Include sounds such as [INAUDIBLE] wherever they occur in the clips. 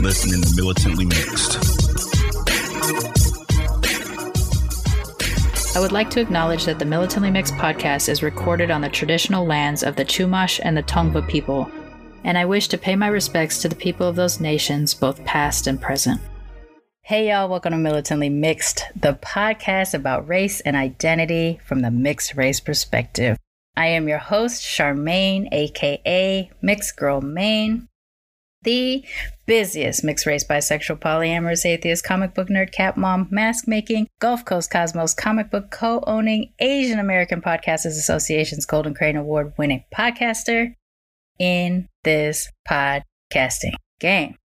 listening to Militantly Mixed. I would like to acknowledge that the Militantly Mixed podcast is recorded on the traditional lands of the Chumash and the Tongva people, and I wish to pay my respects to the people of those nations, both past and present. Hey, y'all, welcome to Militantly Mixed, the podcast about race and identity from the mixed race perspective. I am your host, Sharmane, aka Mixed Girl Mane, the busiest mixed race, bisexual, polyamorous, atheist, comic book nerd, cat mom, mask making, Gulf Coast Cosmos, comic book co owning, Asian American Podcasters Association's Golden Crane Award winning podcaster in this podcasting game.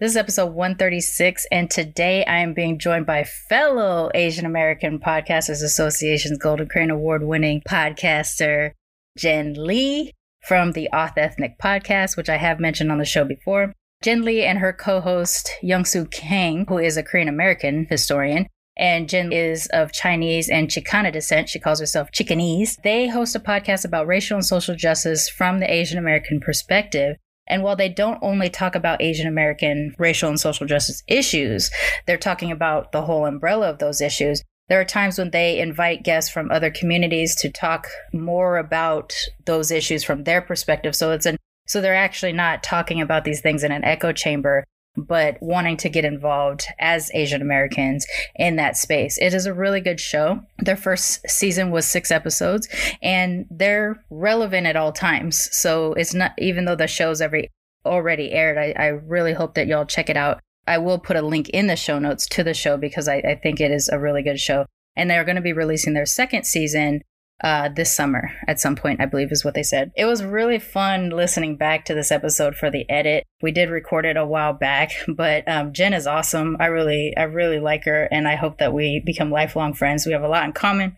This is episode 136, and today I am being joined by fellow Asian American Podcasters Association's Golden Crane Award winning podcaster, Jen Lee from the AuthEthnic podcast, which I have mentioned on the show before. Jen Lee and her co host, Youngsu Kang, who is a Korean American historian, and Jen is of Chinese and Chicana descent. She calls herself Chicanese. They host a podcast about racial and social justice from the Asian American perspective. And while they don't only talk about Asian American racial and social justice issues, they're talking about the whole umbrella of those issues. There are times when they invite guests from other communities to talk more about those issues from their perspective. So it's an so they're actually not talking about these things in an echo chamber but wanting to get involved as Asian Americans in that space. It is a really good show. Their first season was six episodes and they're relevant at all times. So it's not, even though the show's every already aired, I, I really hope that y'all check it out. I will put a link in the show notes to the show because I, I think it is a really good show. And they're going to be releasing their second season uh, this summer at some point, I believe is what they said. It was really fun listening back to this episode for the edit. We did record it a while back, [LAUGHS] but um, Jen is awesome. I really, I really like her, and I hope that we become lifelong friends. We have a lot in common.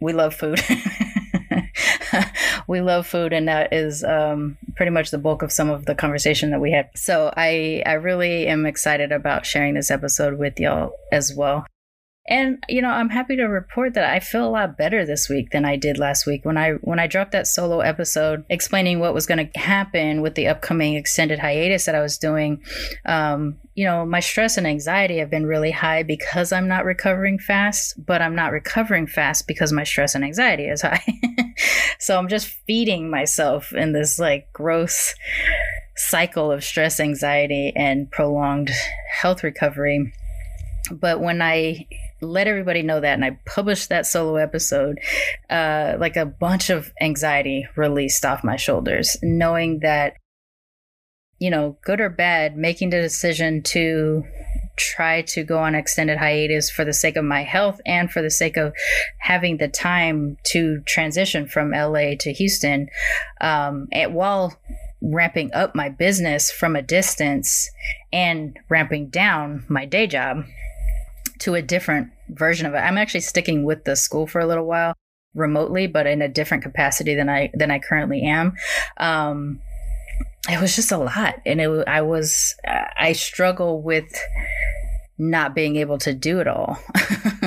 We love food. [LAUGHS] we love food, and that is um, pretty much the bulk of some of the conversation that we had. So I, I really am excited about sharing this episode with y'all as well. And you know, I'm happy to report that I feel a lot better this week than I did last week when I when I dropped that solo episode explaining what was going to happen with the upcoming extended hiatus that I was doing. Um, you know, my stress and anxiety have been really high because I'm not recovering fast, but I'm not recovering fast because my stress and anxiety is high. [LAUGHS] so I'm just feeding myself in this like gross cycle of stress, anxiety, and prolonged health recovery. But when I let everybody know that and I published that solo episode, uh, like a bunch of anxiety released off my shoulders, knowing that, you know, good or bad, making the decision to try to go on extended hiatus for the sake of my health and for the sake of having the time to transition from LA to Houston, um, and while ramping up my business from a distance and ramping down my day job to a different version of it. I'm actually sticking with the school for a little while remotely, but in a different capacity than I than I currently am. Um, it was just a lot, and it I was I struggle with not being able to do it all. [LAUGHS]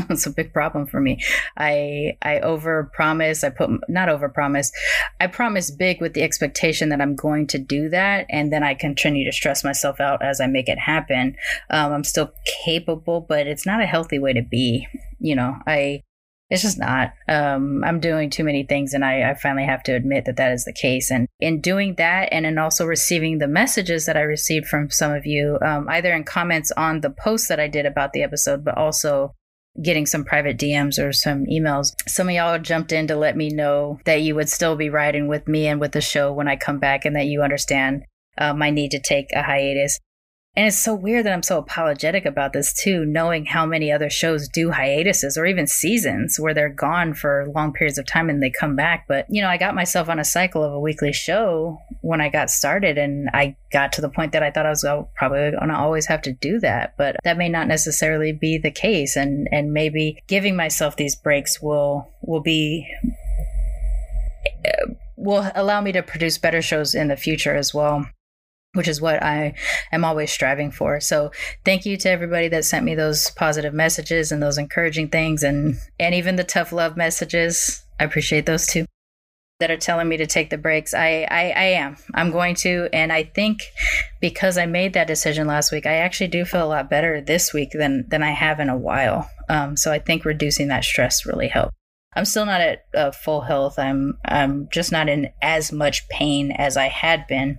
it's a big problem for me. I I overpromise. I put not overpromise. I promise big with the expectation that I'm going to do that, and then I continue to stress myself out as I make it happen. Um, I'm still capable, but it's not a healthy way to be. You know, I it's just not. Um, I'm doing too many things, and I, I, finally have to admit that that is the case. And in doing that, and in also receiving the messages that I received from some of you, um, either in comments on the post that I did about the episode, but also getting some private DMs or some emails. Some of y'all jumped in to let me know that you would still be riding with me and with the show when I come back, and that you understand uh, my need to take a hiatus. And it's so weird that I'm so apologetic about this too, knowing how many other shows do hiatuses or even seasons where they're gone for long periods of time and they come back. But, you know, I got myself on a cycle of a weekly show when I got started and I got to the point that I thought I was probably going to always have to do that, but that may not necessarily be the case and and maybe giving myself these breaks will will be eh, will allow me to produce better shows in the future as well which is what I am always striving for. So thank you to everybody that sent me those positive messages and those encouraging things and and even the tough love messages. I appreciate those too that are telling me to take the breaks. I, I, I am. I'm going to. And I think because I made that decision last week, I actually do feel a lot better this week than, than I have in a while. Um, so I think reducing that stress really helped. I'm still not at uh, full health. I'm, I'm just not in as much pain as I had been,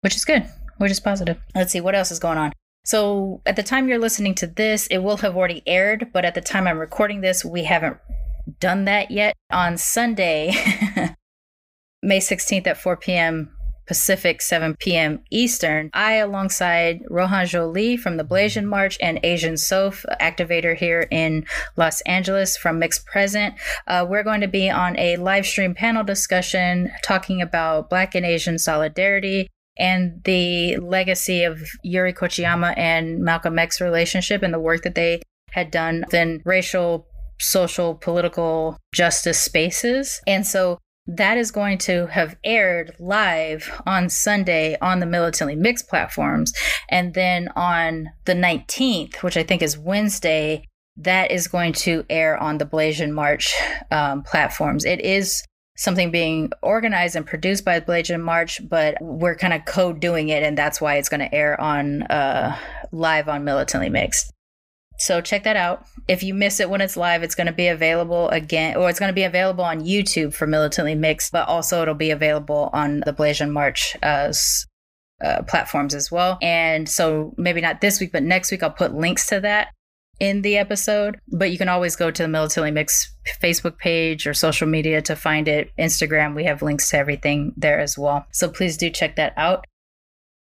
which is good, which is positive. Let's see what else is going on. So at the time you're listening to this, it will have already aired, but at the time I'm recording this, we haven't done that yet. On Sunday, [LAUGHS] May 16th at 4 p.m. Pacific, 7 p.m. Eastern, I, alongside Rohan Zhou-Lee from the Blasian March and Asian Soph, activator here in Los Angeles from Mixed Present, uh, we're going to be on a live stream panel discussion talking about Black and Asian solidarity and the legacy of Yuri Kochiyama and Malcolm X relationship and the work that they had done in racial social, political justice spaces. And so that is going to have aired live on Sunday on the Militantly Mixed platforms. And then on the 19th, which I think is Wednesday, that is going to air on the Blasian March um, platforms. It is something being organized and produced by Blasian March, but we're kind of co doing it, and that's why it's going to air on uh, live on Militantly Mixed. So check that out. If you miss it when it's live, it's going to be available again, or it's going to be available on YouTube for Militantly Mixed, but also it'll be available on the Blasian March uh, uh, platforms as well. And so maybe not this week, but next week I'll put links to that in the episode. But you can always go to the Militantly Mix Facebook page or social media to find it. Instagram, we have links to everything there as well. So please do check that out.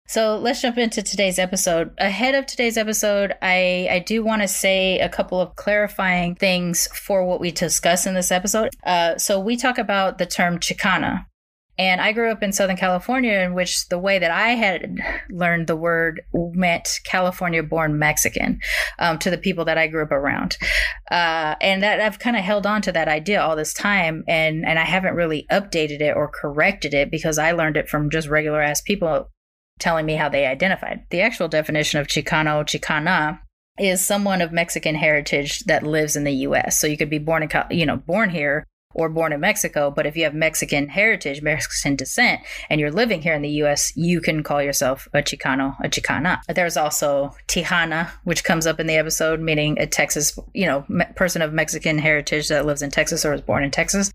So let's jump into today's episode. Ahead of today's episode, I, I do want to say a couple of clarifying things for what we discuss in this episode. Uh, so we talk about the term Chicana. And I grew up in Southern California, in which the way that I had learned the word meant California born Mexican um, to the people that I grew up around. Uh, and that I've kind of held on to that idea all this time. And, and I haven't really updated it or corrected it because I learned it from just regular ass people telling me how they identified. The actual definition of Chicano, Chicana, is someone of Mexican heritage that lives in the U.S. So you could be born in, you know, born here or born in Mexico, but if you have Mexican heritage, Mexican descent, and you're living here in the U.S., you can call yourself a Chicano, a Chicana. There's also Tejana, which comes up in the episode, meaning a Texas, you know, me- person of Mexican heritage that lives in Texas or was born in Texas.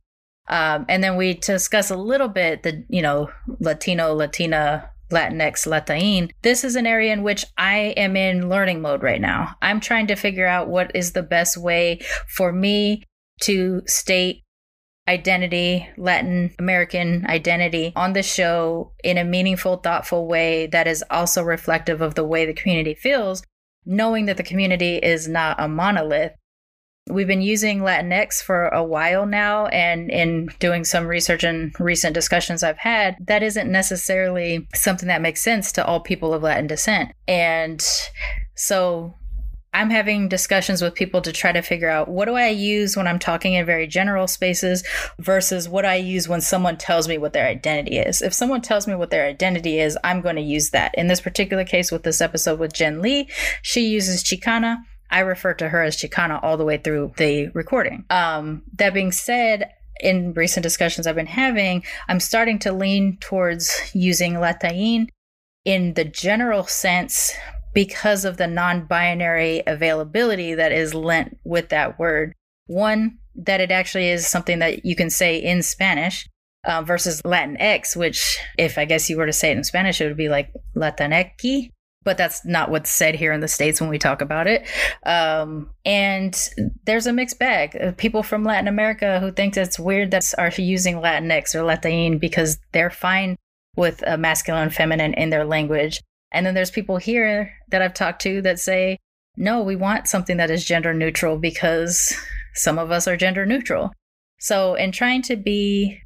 Um, and then we discuss a little bit the, you know, Latino, Latina Latinx, Latin, this is an area in which I am in learning mode right now. I'm trying to figure out what is the best way for me to state identity, Latin American identity on the show in a meaningful, thoughtful way that is also reflective of the way the community feels, knowing that the community is not a monolith We've been using Latinx for a while now, and in doing some research and recent discussions I've had, that isn't necessarily something that makes sense to all people of Latin descent. And so I'm having discussions with people to try to figure out what do I use when I'm talking in very general spaces versus what I use when someone tells me what their identity is. If someone tells me what their identity is, I'm going to use that. In this particular case with this episode with Jen Lee, she uses Chicana. I refer to her as Chicana all the way through the recording. Um, that being said, in recent discussions I've been having, I'm starting to lean towards using Latin in the general sense because of the non binary availability that is lent with that word. One, that it actually is something that you can say in Spanish. Uh, versus Latinx, which, if I guess you were to say it in Spanish, it would be like Latinx, but that's not what's said here in the states when we talk about it um, and there's a mixed bag people from latin america who think it's weird that are using latinx or latin because they're fine with a masculine and feminine in their language and then there's people here that i've talked to that say no we want something that is gender neutral because some of us are gender neutral so in trying to be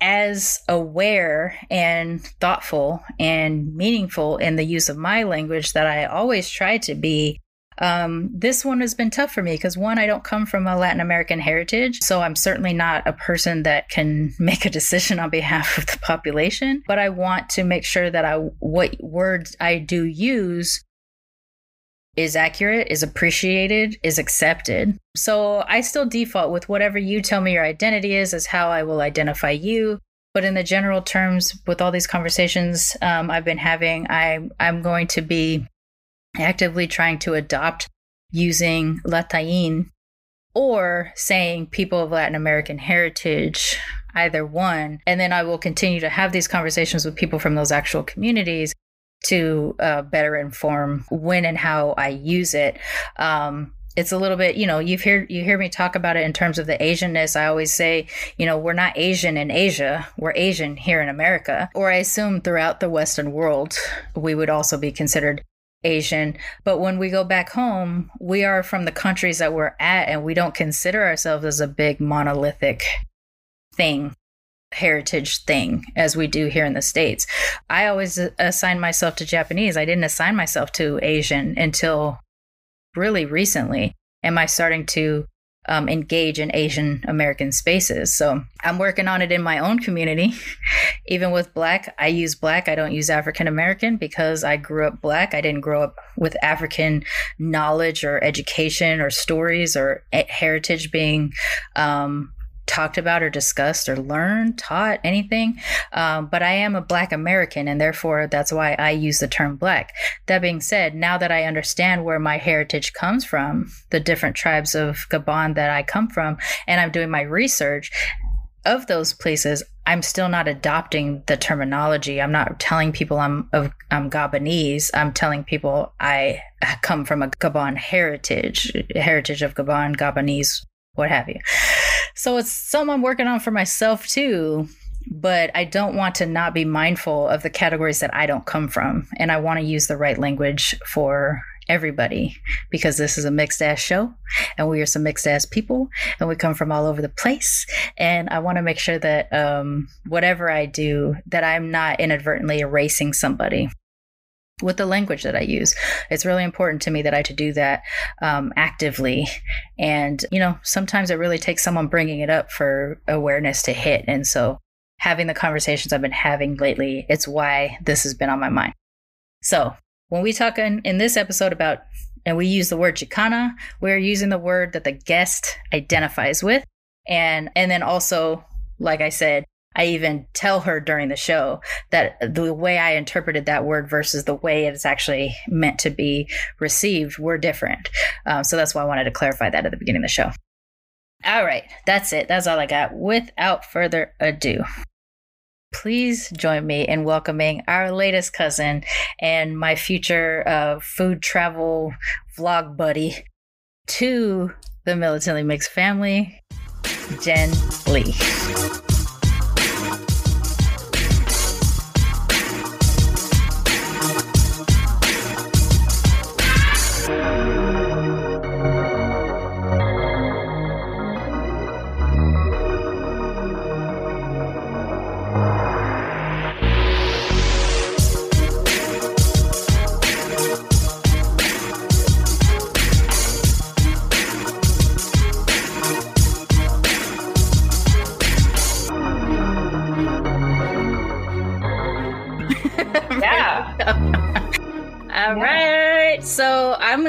as aware and thoughtful and meaningful in the use of my language that I always try to be. Um, this one has been tough for me because one, I don't come from a Latin American heritage, so I'm certainly not a person that can [LAUGHS] make a decision on behalf of the population. But I want to make sure that I what words I do use is accurate, is appreciated, is accepted. So I still default with whatever you tell me your identity is, is how I will identify you. But in the general terms, with all these conversations um, I've been having, I, I'm going to be actively trying to adopt using Latine or saying people of Latin American heritage, either one. And then I will continue to have these conversations with people from those actual communities to uh, better inform when and how I use it. Um, it's a little bit, you know, you've heard you hear me talk about it in terms of the Asianness. I always say, you know, we're not Asian in Asia, we're Asian here in America. Or I assume throughout the Western world, we would also be considered Asian. But when we go back home, we are from the countries that we're at, and we don't consider ourselves as a big monolithic thing heritage thing as we do here in the states. I always assigned myself to Japanese. I didn't assign myself to Asian until really recently. Am I starting to um, engage in Asian American spaces? So I'm working on it in my own community. [LAUGHS] Even with Black, I use Black. I don't use African American because I grew up Black. I didn't grow up with African knowledge or education or stories or heritage being um, talked about or discussed or learned, taught, anything. Um, but I am a Black American, and therefore that's why I use the term Black. That being said, now that I understand where my heritage comes from, the different tribes of Gabon that I come from, and I'm doing my research, of those places, I'm still not adopting the terminology. I'm not telling people I'm of I'm Gabonese. I'm telling people I come from a Gabon heritage, heritage of Gabon, Gabonese, what have you. So it's something I'm working on for myself too. But I don't want to not be mindful of the categories that I don't come from. And I want to use the right language for everybody because this is a mixed ass show and we are some mixed ass people and we come from all over the place and i want to make sure that um, whatever i do that i'm not inadvertently erasing somebody with the language that I use. It's really important to me that I to do that um, actively. And, you know, sometimes it really takes someone bringing it up for awareness to hit. And so having the conversations I've been having lately, it's why this has been on my mind. So when we talk in, in this episode about, and we use the word Chicana, we're using the word that the guest identifies with. And, and then also, like I said, I even tell her during the show that the way I interpreted that word versus the way it's actually meant to be received were different. Um, so that's why I wanted to clarify that at the beginning of the show. All right, that's it. That's all I got. Without further ado, please join me in welcoming our latest cousin and my future uh, food travel vlog buddy to the Militantly Mixed family, Jen Lee.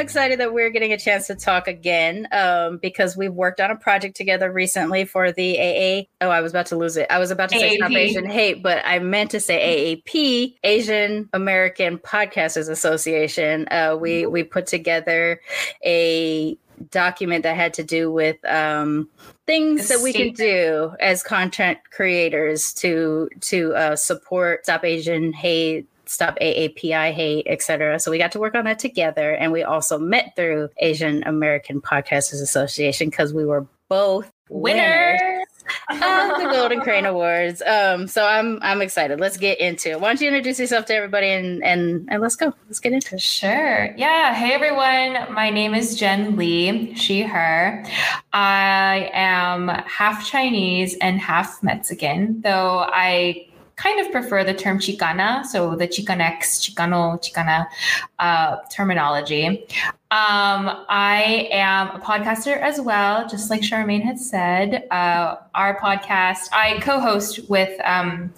Excited that we're getting a chance to talk again um, because we've worked on a project together recently for the AA. Oh, I was about to lose it. I was about to say Stop Asian Hate, but I meant to say AAP, Asian American Podcasters Association. Uh, we we put together a document that had to do with um, things that we can do as content creators to to uh, support Stop Asian Hate Stop AAPI Hate, etc. So we got to work on that together. And we also met through Asian American Podcasters Association because we were both winners. winners. uh, the [LAUGHS] Golden Crane Awards. Um, so I'm I'm excited. Let's get into it. Why don't you introduce yourself to everybody and and and let's go. Let's get into it. Sure. Yeah. Hey everyone. My name is Jen Lee. She her. I am half Chinese and half Mexican, though I kind of prefer the term Chicana, so the Chicanx, Chicano, Chicana uh, terminology. Um, I am a podcaster as well, just like Sharmane had said. Uh, our podcast, I co host with um,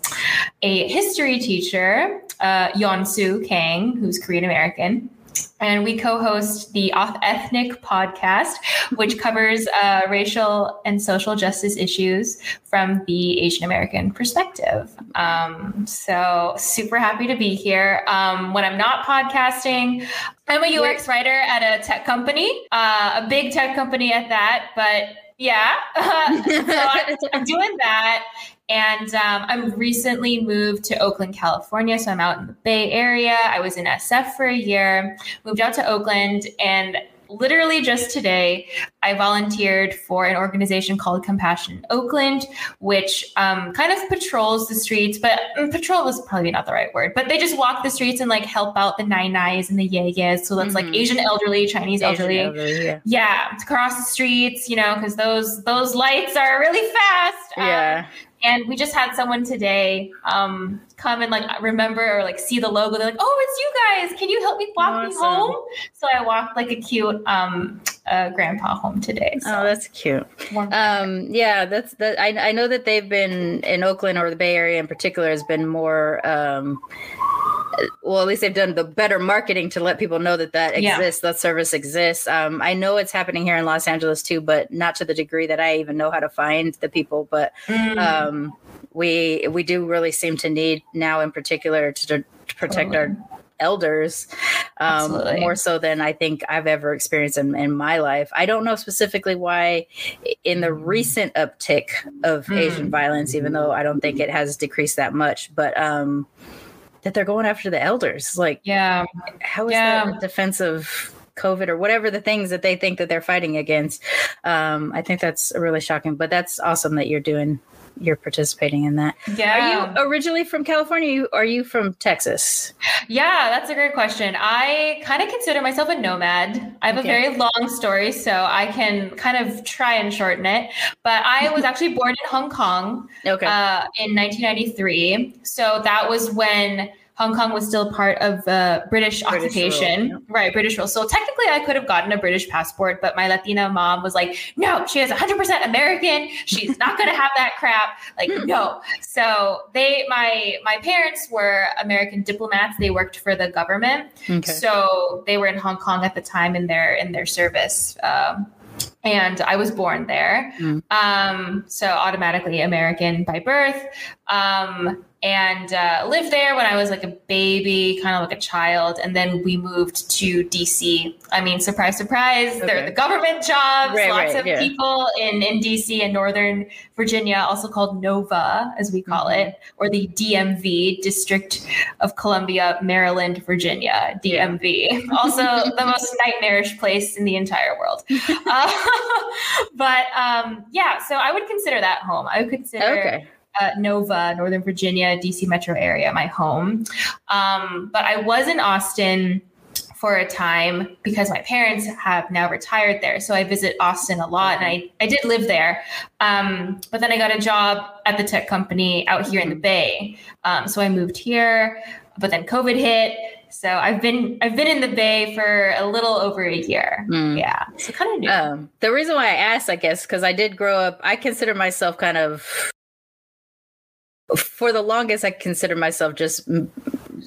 a history teacher, uh, Yeonsu Kang, who's Korean American and we co-host the AuthEthnic podcast, which covers uh, racial and social justice issues from the Asian American perspective. Um, so super happy to be here. Um, when I'm not podcasting, I'm a UX writer at a tech company, uh, a big tech company at that. But yeah, [LAUGHS] so I'm, [LAUGHS] I'm doing that. And um, I'm recently moved to Oakland, California. So I'm out in the Bay Area. I was in SF for a year, moved out to Oakland, and literally just today, I volunteered for an organization called Compassion Oakland, which um, kind of patrols the streets, but um, patrol is probably not the right word, but they just walk the streets and like help out the nine nines and the yeyes. So that's mm-hmm. like Asian elderly, Chinese Asian elderly. elderly yeah. yeah. to cross the streets, you know, because those those lights are really fast. Yeah. Um, and we just had someone today um, come and like remember or like see the logo. They're like, "Oh, it's you guys! Can you help me walk awesome. me home?" So I walked like a cute um, uh, grandpa home today. So. Oh, that's cute. Um, yeah, that's that. I, I know that they've been in Oakland or the Bay Area in particular has been more. Um, well, at least they've done the better marketing to let people know that that exists, yeah. that service exists. Um, I know it's happening here in Los Angeles too, but not to the degree that I even know how to find the people. But mm. um, we we do really seem to need now, in particular, to, to protect our elders um, more so than I think I've ever experienced in, in, my life. I don't know specifically why, in the recent uptick of mm. Asian violence, even though I don't think it has decreased that much, but um, that they're going after the elders. Like, yeah, how is yeah. that defensive? COVID or whatever the things that they think that they're fighting against. Um, I think that's really shocking, but that's awesome that you're doing you're participating in that. Yeah. Are you originally from California? Or are you from Texas? Yeah, that's a great question. I kind of consider myself a nomad. I have okay. a very long story, so I can kind of try and shorten it. But I [LAUGHS] was actually born in Hong Kong okay. uh, in 1993. So that was when Hong Kong was still part of uh, British, British occupation, rule, yeah. right? British rule. So technically, I could have gotten a British passport, but my Latina mom was like, "No, she is 100% American. She's not going to have that crap." Like, hmm. no. So they, my my parents were American diplomats. They worked for the government, okay. so they were in Hong Kong at the time in their in their service. Um, and I was born there. Mm. Um, so automatically American by birth. Um, and uh, lived there when I was like a baby, kind of like a child. And then we moved to DC. I mean, surprise, surprise, okay. they're the government jobs. Right, lots right, of yeah. people in, in DC and Northern Virginia, also called NOVA, as we call mm-hmm. it, or the DMV, District of Columbia, Maryland, Virginia, DMV. [LAUGHS] Also the most nightmarish place in the entire world. uh, [LAUGHS] [LAUGHS] but um, yeah, so I would consider that home. I would consider. Okay uh, Nova, Northern Virginia, DC metro area, my home. Um, but I was in Austin for a time because my parents have now retired there. So I visit Austin a lot and I, I did live there. Um, but then I got a job at the tech company out here in the Bay. Um, so I moved here, but then COVID hit. So I've been I've been in the Bay for a little over a year. Mm. Yeah, so kind of new. Um, the reason why I asked, I guess, because I did grow up. I consider myself kind of for the longest, I considered myself just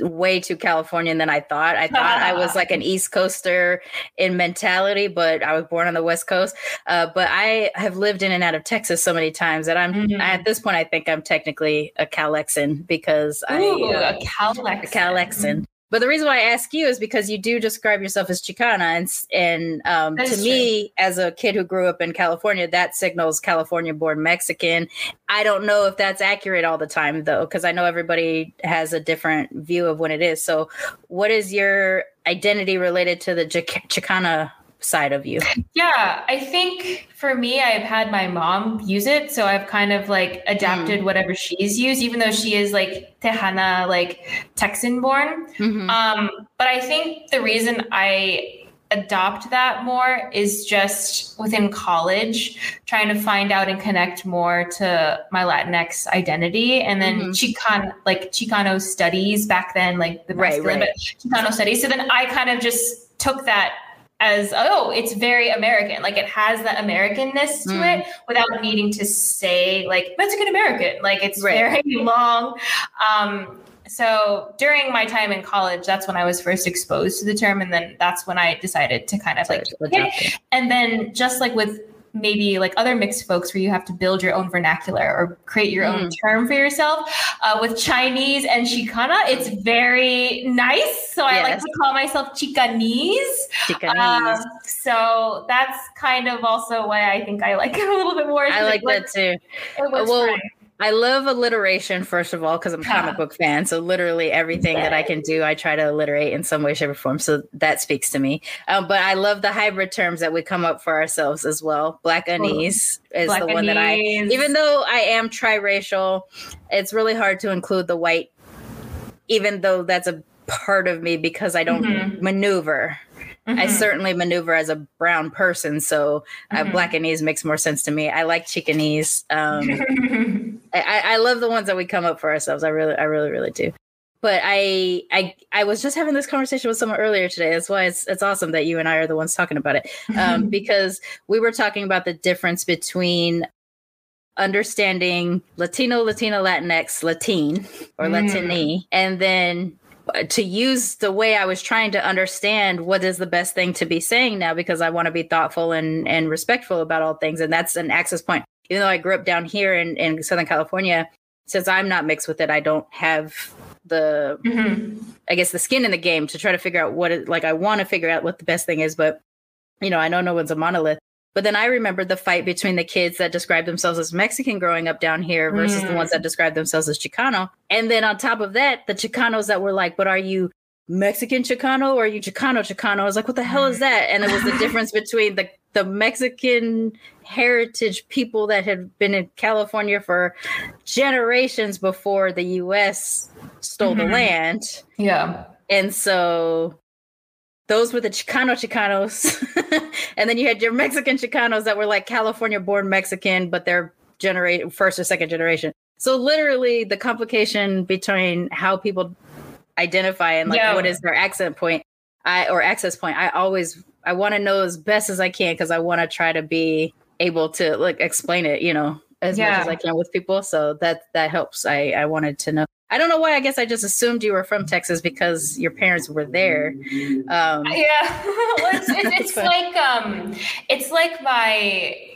way too Californian than I thought. I thought I was [LAUGHS] like an East Coaster in mentality, but I was born on the West Coast. Uh, but I have lived in and out of Texas so many times that I'm mm-hmm. at this point. I think I'm technically a Calexan because Ooh, I uh, a Calexan. A Calexan. But the reason why I ask you is because you do describe yourself as Chicana, and and um, to me, as a kid who grew up in California, that signals California-born Mexican. I don't know if that's accurate all the time, though, because I know everybody has a different view of when it is. So, what is your identity related to the Chicana side of you? Yeah, I think for me, I've had my mom use it, so I've kind of like adapted mm. whatever she's used, even though she is like Tejana, like Texan born. Mm-hmm. Um, but I think the reason I adopt that more is just within college, trying to find out and connect more to my Latinx identity. And then mm-hmm. Chican, like Chicano studies back then, like the right, right. Chicano studies. So then I kind of just took that as oh it's very american. Like it has that americanness to mm. it without needing to say like mexican american. Like it's right. very [LAUGHS] long. Um so during my time in college, that's when I was first exposed to the term, and then that's when I decided to kind of like, and then just like with maybe like other mixed folks where you have to build your own vernacular or create your mm. own term for yourself. Uh, with Chinese and Chicana, it's very nice. So yes. I like to call myself Chicanese. Chicanese. Um, so that's kind of also why I think I like it a little bit more. I like that too. It was well, I love alliteration, first of all, because I'm a comic book fan. So literally everything that I can do, I try to alliterate in some way, shape, or form. So that speaks to me. Um, but I love the hybrid terms that we come up for ourselves as well. Black Blackanese is Black the one that I, even though I am triracial, it's really hard to include the white, even though that's a part of me because I don't mm-hmm. maneuver. Mm-hmm. I certainly maneuver as a brown person, so uh, mm-hmm. uh, Blackanese makes more sense to me. I like Chicanese. Um, [LAUGHS] I, I love the ones that we come up for ourselves. I really, I really, really do. But I, I, I was just having this conversation with someone earlier today. That's why it's it's awesome that you and I are the ones talking about it, [LAUGHS] um, because we were talking about the difference between understanding Latino, Latino, Latinx, Latin, or mm. Latini, and then to use the way I was trying to understand what is the best thing to be saying now because I want to be thoughtful and, and respectful about all things. And that's an access point. Even though I grew up down here in, in Southern California, since I'm not mixed with it, I don't have the, mm-hmm. I guess, the skin in the game to try to figure out what it, like, I want to figure out what the best thing is. But, you know, I know no one's a monolith. But then I remember the fight between the kids that described themselves as Mexican growing up down here versus mm. the ones that described themselves as Chicano. And then on top of that, the Chicanos that were like, but are you Mexican Chicano or are you Chicano Chicano? I was like, what the hell is that? And it was the difference [LAUGHS] between the, the Mexican heritage people that had been in California for generations before the US stole mm-hmm. the land. Yeah. And so those were the Chicano Chicanos. [LAUGHS] and then you had your Mexican Chicanos that were like California born Mexican, but they're generate first or second generation. So literally the complication between how people identify and like yeah. what is their accent point I or access point. I always I want to know as best as I can because I want to try to be able to like explain it, you know, as yeah. much as I can with people. So that that helps. I I wanted to know. I don't know why. I guess I just assumed you were from Texas because your parents were there. Um, yeah, [LAUGHS] well, it's, it's, [LAUGHS] it's like um, it's like my.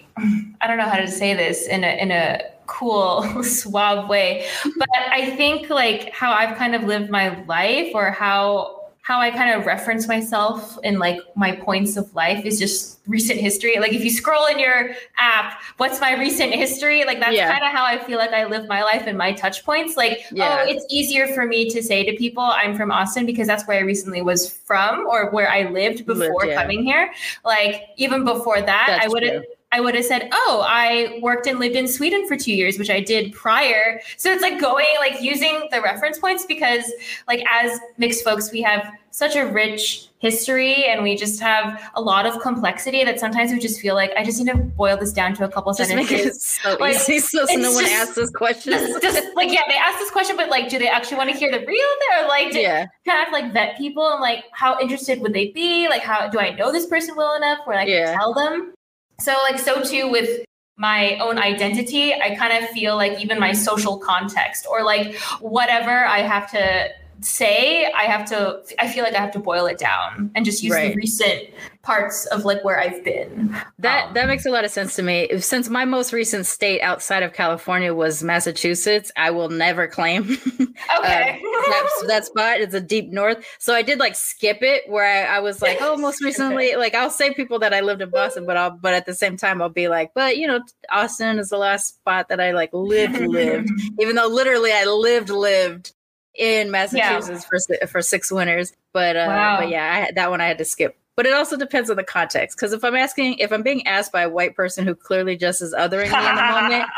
I don't know how to say this in a in a cool [LAUGHS] suave way, but I think like how I've kind of lived my life or how how I kind of reference myself in like my points of life is just recent history. Like if you scroll in your app, what's my recent history? Like that's yeah. kind of how I feel like I live my life and my touch points. Like, oh, yeah. oh, it's easier for me to say to people I'm from Austin because that's where I recently was from or where I lived before lived, yeah. coming here. Like even before that, that's I would have I would have said, "Oh, I worked and lived in Sweden for 2 years, which I did prior." So it's like going like using the reference points because like as mixed folks, we have such a rich history and we just have a lot of complexity that sometimes we just feel like I just need to boil this down to a couple just sentences. [LAUGHS] So like, easy so no one asks this question. Just, [LAUGHS] just, like yeah, they ask this question, but like, do they actually want to hear the real thing, or like, do, yeah, kind of like vet people and like, how interested would they be? Like, how do I know this person well enough where I can yeah. tell them? So, like, so too with my own identity, I kind of feel like even my social context or like whatever I have to say i have to i feel like i have to boil it down and just use right. the recent parts of like where i've been. That um, that makes a lot of sense to me. Since my most recent state outside of california was massachusetts i will never claim [LAUGHS] okay. uh, that, that spot. It's a deep north. So i did like skip it where I, I was like oh most recently [LAUGHS] like i'll say people that i lived in boston but i'll but at the same time i'll be like but you know austin is the last spot that i like lived lived [LAUGHS] even though literally i lived lived in Massachusetts yeah. for for six winters. But uh, wow. but yeah, I, that one I had to skip but it also depends on the context. Because if I'm asking, if I'm being asked by a white person who clearly just is othering me in the [LAUGHS] moment,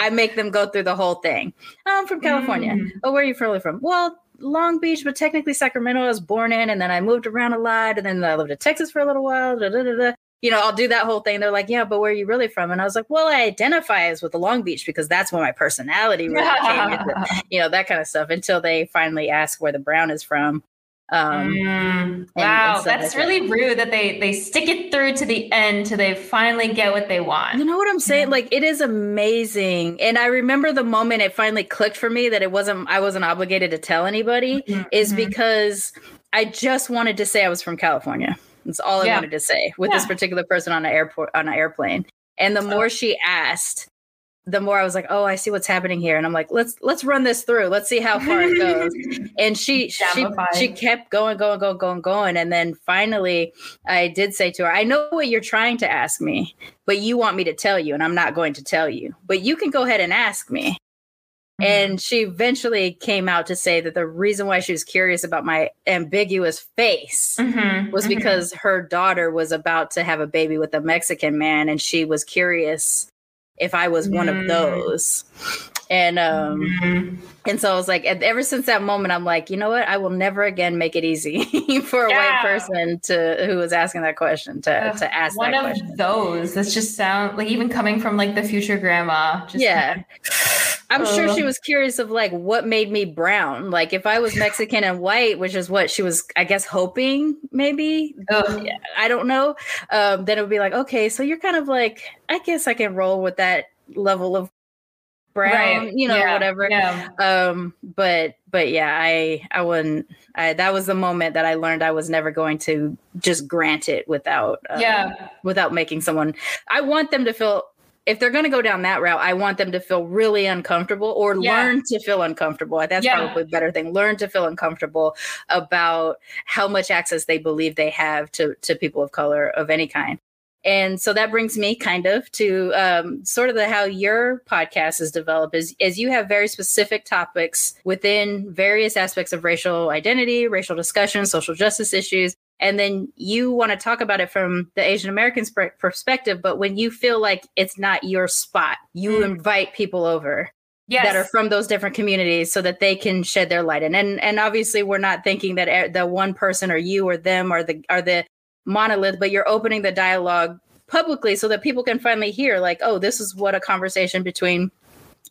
I make them go through the whole thing. I'm from California. Mm. Oh, where are you really from? Well, Long Beach, but technically Sacramento. I was born in, and then I moved around a lot, and then I lived in Texas for a little while. Da, da, da, you know, I'll do that whole thing. They're like, "Yeah, but where are you really from?" And I was like, "Well, I identify as with the Long Beach because that's where my personality really came into, [LAUGHS] you know, that kind of stuff." Until they finally ask where the brown is from, um, mm, wow, and that's really rude that they they stick it through to the end till they finally get what they want. You know what I'm saying? Like it is amazing, and I remember the moment it finally clicked for me that it wasn't I wasn't obligated to tell anybody mm-hmm. is mm-hmm. because I just wanted to say I was from California. That's all I yeah. wanted to say with yeah. this particular person on an airport on an airplane. And the more she asked, the more I was like, oh, I see what's happening here, and I'm like, let's let's run this through. Let's see how far it [LAUGHS] goes. and she she she kept going, going, going, going, going, and then finally, I did say to her, I know what you're trying to ask me, but you want me to tell you, and I'm not going to tell you. But you can go ahead and ask me. Mm-hmm. And she eventually came out to say that the reason why she was curious about my ambiguous face mm-hmm. was mm-hmm. because her daughter was about to have a baby with a Mexican man, and she was curious if I was one mm. of those. And um mm. and so I was like ever since that moment I'm like, you know what? I will never again make it easy [LAUGHS] for a yeah. white person to who was asking that question to to ask one of question. those. That just sound like even coming from like the future grandma. Just yeah. I'm sure she was curious of like what made me brown. Like if I was Mexican and white, which is what she was, I guess, hoping maybe. I don't know. Um, then it would be like, okay, so you're kind of like, I guess I can roll with that level of brown, right. you know, yeah. whatever. Yeah. Um, but but yeah, I I wouldn't. I, that was the moment that I learned I was never going to just grant it without um, yeah without making someone. I want them to feel if they're going to go down that route, I want them to feel really uncomfortable or yeah. learn to feel uncomfortable. That's yeah. probably a better thing. Learn to feel uncomfortable about how much access they believe they have to, to people of color of any kind. And so that brings me kind of to um, sort of the how your podcast is developed is, is you have very specific topics within various aspects of racial identity, racial discussion, social justice issues and then you want to talk about it from the Asian American sp- perspective. But when you feel like it's not your spot, you mm. invite people over yes. that are from those different communities so that they can shed their light. And and and obviously, we're not thinking that the one person or you or them are the are the monolith, but you're opening the dialogue publicly so that people can finally hear, like, oh, this is what a conversation between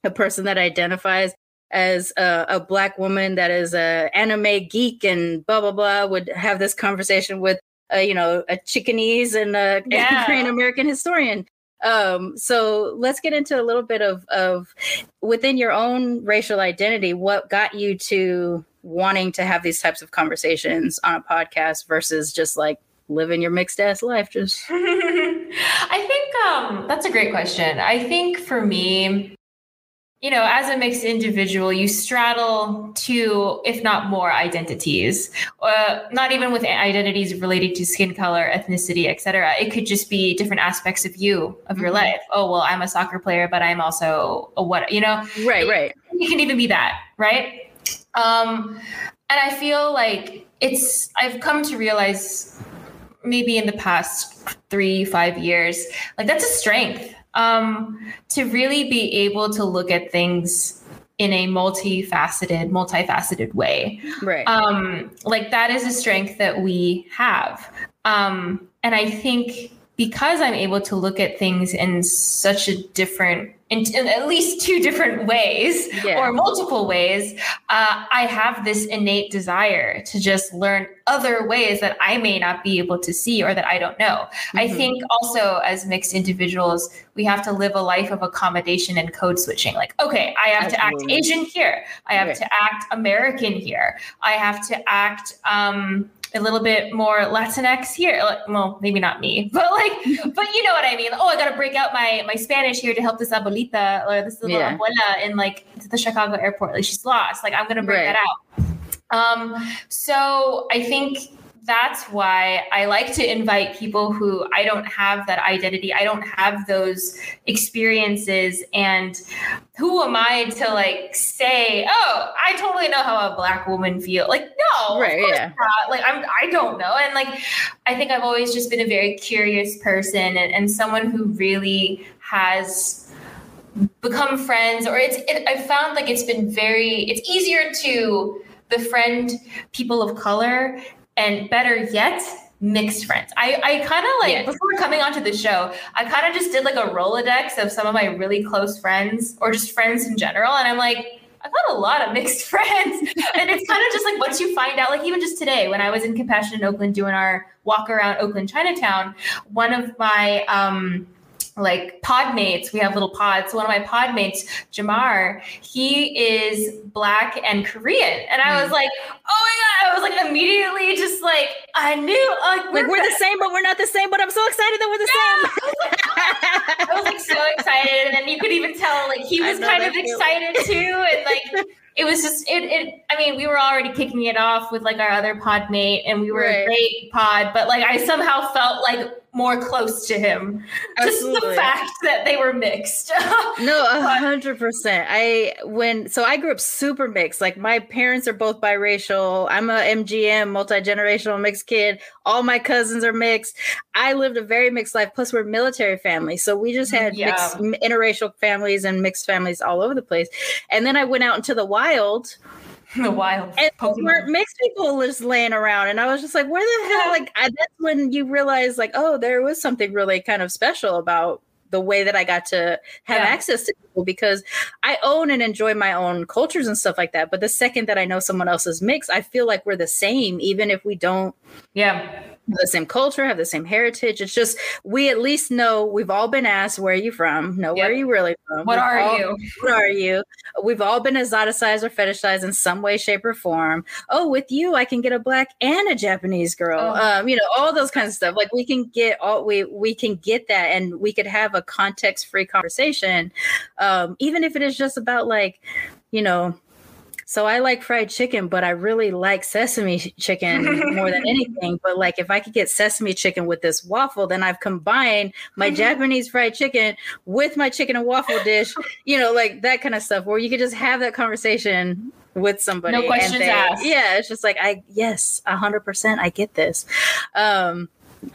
a person that identifies as a, a, black woman that is a anime geek and blah blah blah would have this conversation with a, you know a Chicanese [LAUGHS] and a yeah. Korean American historian. Um, so let's get into a little bit of of within your own racial identity. What got you to wanting to have these types of conversations on a podcast versus just like living your mixed ass life? Just [LAUGHS] I think um, that's a great question. I think for me, you know, as a mixed individual, you straddle two, if not more, identities. Uh, not even with identities related to skin color, ethnicity, etc. It could just be different aspects of you, of mm-hmm. your life. Oh, well, I'm a soccer player, but I'm also a what? You know, right, right. It can even be that, right? Um, and I feel like it's. I've come to realize, maybe in the past three, five years, like that's a strength um, to really be able to look at things in a multifaceted, multifaceted way. Right. Um, like that is a strength that we have. Um, and I think because I'm able to look at things in such a different in, in, at least two different ways yeah. or multiple ways, uh, I have this innate desire to just learn other ways that I may not be able to see or that I don't know. Mm-hmm. I think also as mixed individuals, we have to live a life of accommodation and code switching. Like, okay, I have Absolutely. to act Asian here, I have right. to act American here, I have to act. Um, a little bit more Latinx here. Like, well, maybe not me, [LAUGHS] but like, but you know what I mean. Oh, I got to break out my my Spanish here to help this abuelita or this little yeah. abuela in like the Chicago airport. Like she's lost. Like I'm gonna break right. that out. Um, so I think that's why I like to invite people who I don't have that identity, I don't have those experiences, and who am I to like say, "Oh, I totally know how a black woman feels." Like, no, right? yeah. Not. Like, I'm, I don't know, and like, I think I've always just been a very curious person and, and someone who really has become friends, or it's. It, I found like it's been very. It's easier to befriend people of color and better yet mixed friends i, I kind of like yes. before coming onto the show i kind of just did like a rolodex of some of my really close friends or just friends in general and i'm like I've got a lot of mixed [LAUGHS] friends. and it's kind of just like once you find out, like even just today when I was in Compassion in Oakland doing our walk around Oakland Chinatown, one of my um like pod mates we have little pods. One of my pod mates jamar he is black and korean. And i was hmm. like oh my god. I was like immediately just like i knew like we're, like, we're the same but we're not the same but i'm so excited that we're the yeah. same. I was like so excited. And then you could even tell like he [LAUGHS] was kind of excited too. And like it was just it, it i mean we were already kicking it off with like our other pod mate and we were right. a great pod. But like i somehow felt like more close to him. Absolutely. Just the fact that they were mixed. [LAUGHS] no, a hundred percent. I when so I grew up super mixed. Like my parents are both biracial. I'm a MGM multi generational mixed kid. All my cousins are mixed. I lived a very mixed life. Plus, we're military family, so we just mm, had yeah. mixed interracial families and mixed families all over the place. And then I went out into the wild [LAUGHS] the wild and Pokemon. mixed people just laying around and i was just like where the hell like I, that's when you realize like oh there was something really kind of special about the way that i got to have yeah. access to people because i own and enjoy my own cultures and stuff like that but the second that i know someone else's mix i feel like we're the same even if we don't yeah the same culture, have the same heritage. It's just we at least know we've all been asked, "Where are you from?" Know yep. where are you really from? What we've are all, you? What are you? We've all been exoticized or fetishized in some way, shape, or form. Oh, with you, I can get a black and a Japanese girl. Oh. Um, you know, all those kinds of stuff. Like we can get all we we can get that, and we could have a context free conversation, um, even if it is just about like, you know so I like fried chicken, but I really like sesame chicken more than [LAUGHS] anything. But like if I could get sesame chicken with this waffle, then I've combined my [LAUGHS] Japanese fried chicken with my chicken and waffle dish, you know, like that kind of stuff where you could just have that conversation with somebody. No questions they, asked. Yeah, it's just like I yes, a hundred percent I get this. Um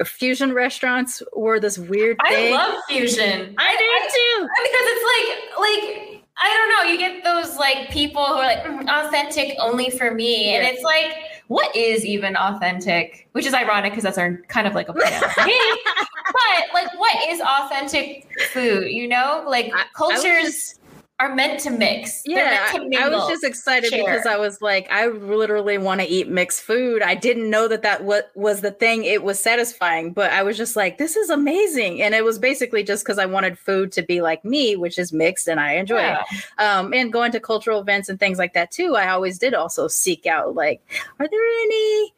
fusion restaurants were this weird thing. I love fusion. I, I do too. Because it's like like I don't know. You get those like people who are like mm, authentic only for me, yeah. and it's like, what is even authentic? Which is ironic because that's our kind of like a plan. [LAUGHS] but like, what is authentic food? You know, like I, cultures. I are meant to mix. Yeah, to I was just excited share. because I was like, I literally want to eat mixed food. I didn't know that that what was the thing. It was satisfying, but I was just like, this is amazing, and it was basically just because I wanted food to be like me, which is mixed, and I enjoy yeah. it. Um, and going to cultural events and things like that too. I always did also seek out like, are there any?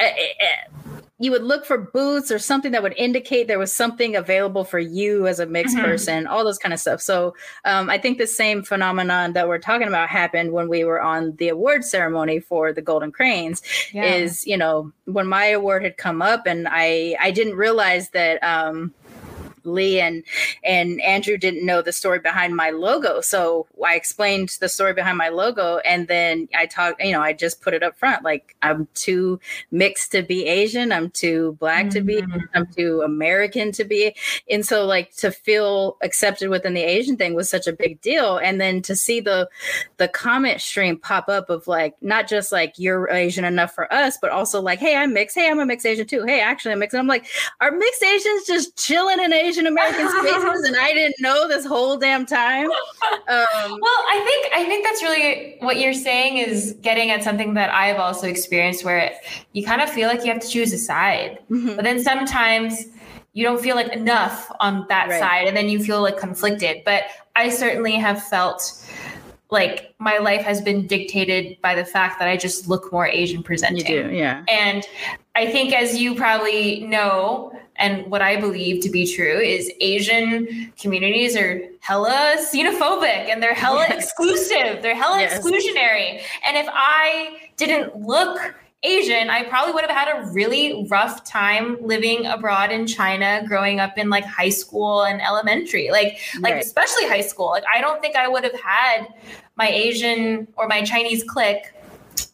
Uh, uh, you would look for boots or something that would indicate there was something available for you as a mixed mm-hmm. person, all those kind of stuff. So um, I think the same phenomenon that we're talking about happened when we were on the award ceremony for the Golden Cranes. Yeah. Is you know when my award had come up and I I didn't realize that. Um, Lee and and Andrew didn't know the story behind my logo. So I explained the story behind my logo and then I talked, you know, I just put it up front. Like I'm too mixed to be Asian, I'm too black mm-hmm. to be, mm-hmm. I'm too American to be. And so like to feel accepted within the Asian thing was such a big deal. And then to see the the comment stream pop up of like not just like you're Asian enough for us, but also like, hey, I'm mixed. Hey, I'm a mixed Asian too. Hey, actually I'm mixed. And I'm like, are mixed Asians just chilling in Asian American spaces, and I didn't know this whole damn time. Um, well, I think I think that's really what you're saying is getting at something that I've also experienced, where you kind of feel like you have to choose a side, mm-hmm. but then sometimes you don't feel like enough on that right. side, and then you feel like conflicted. But I certainly have felt like my life has been dictated by the fact that I just look more Asian presenting. You do, yeah. And I think, as you probably know, and what I believe to be true is Asian communities are hella xenophobic and they're hella yes. exclusive. They're hella yes. exclusionary. And if I didn't look Asian, I probably would have had a really rough time living abroad in China, growing up in like high school and elementary, like like Right. especially high school. Like I don't think I would have had my Asian or my Chinese clique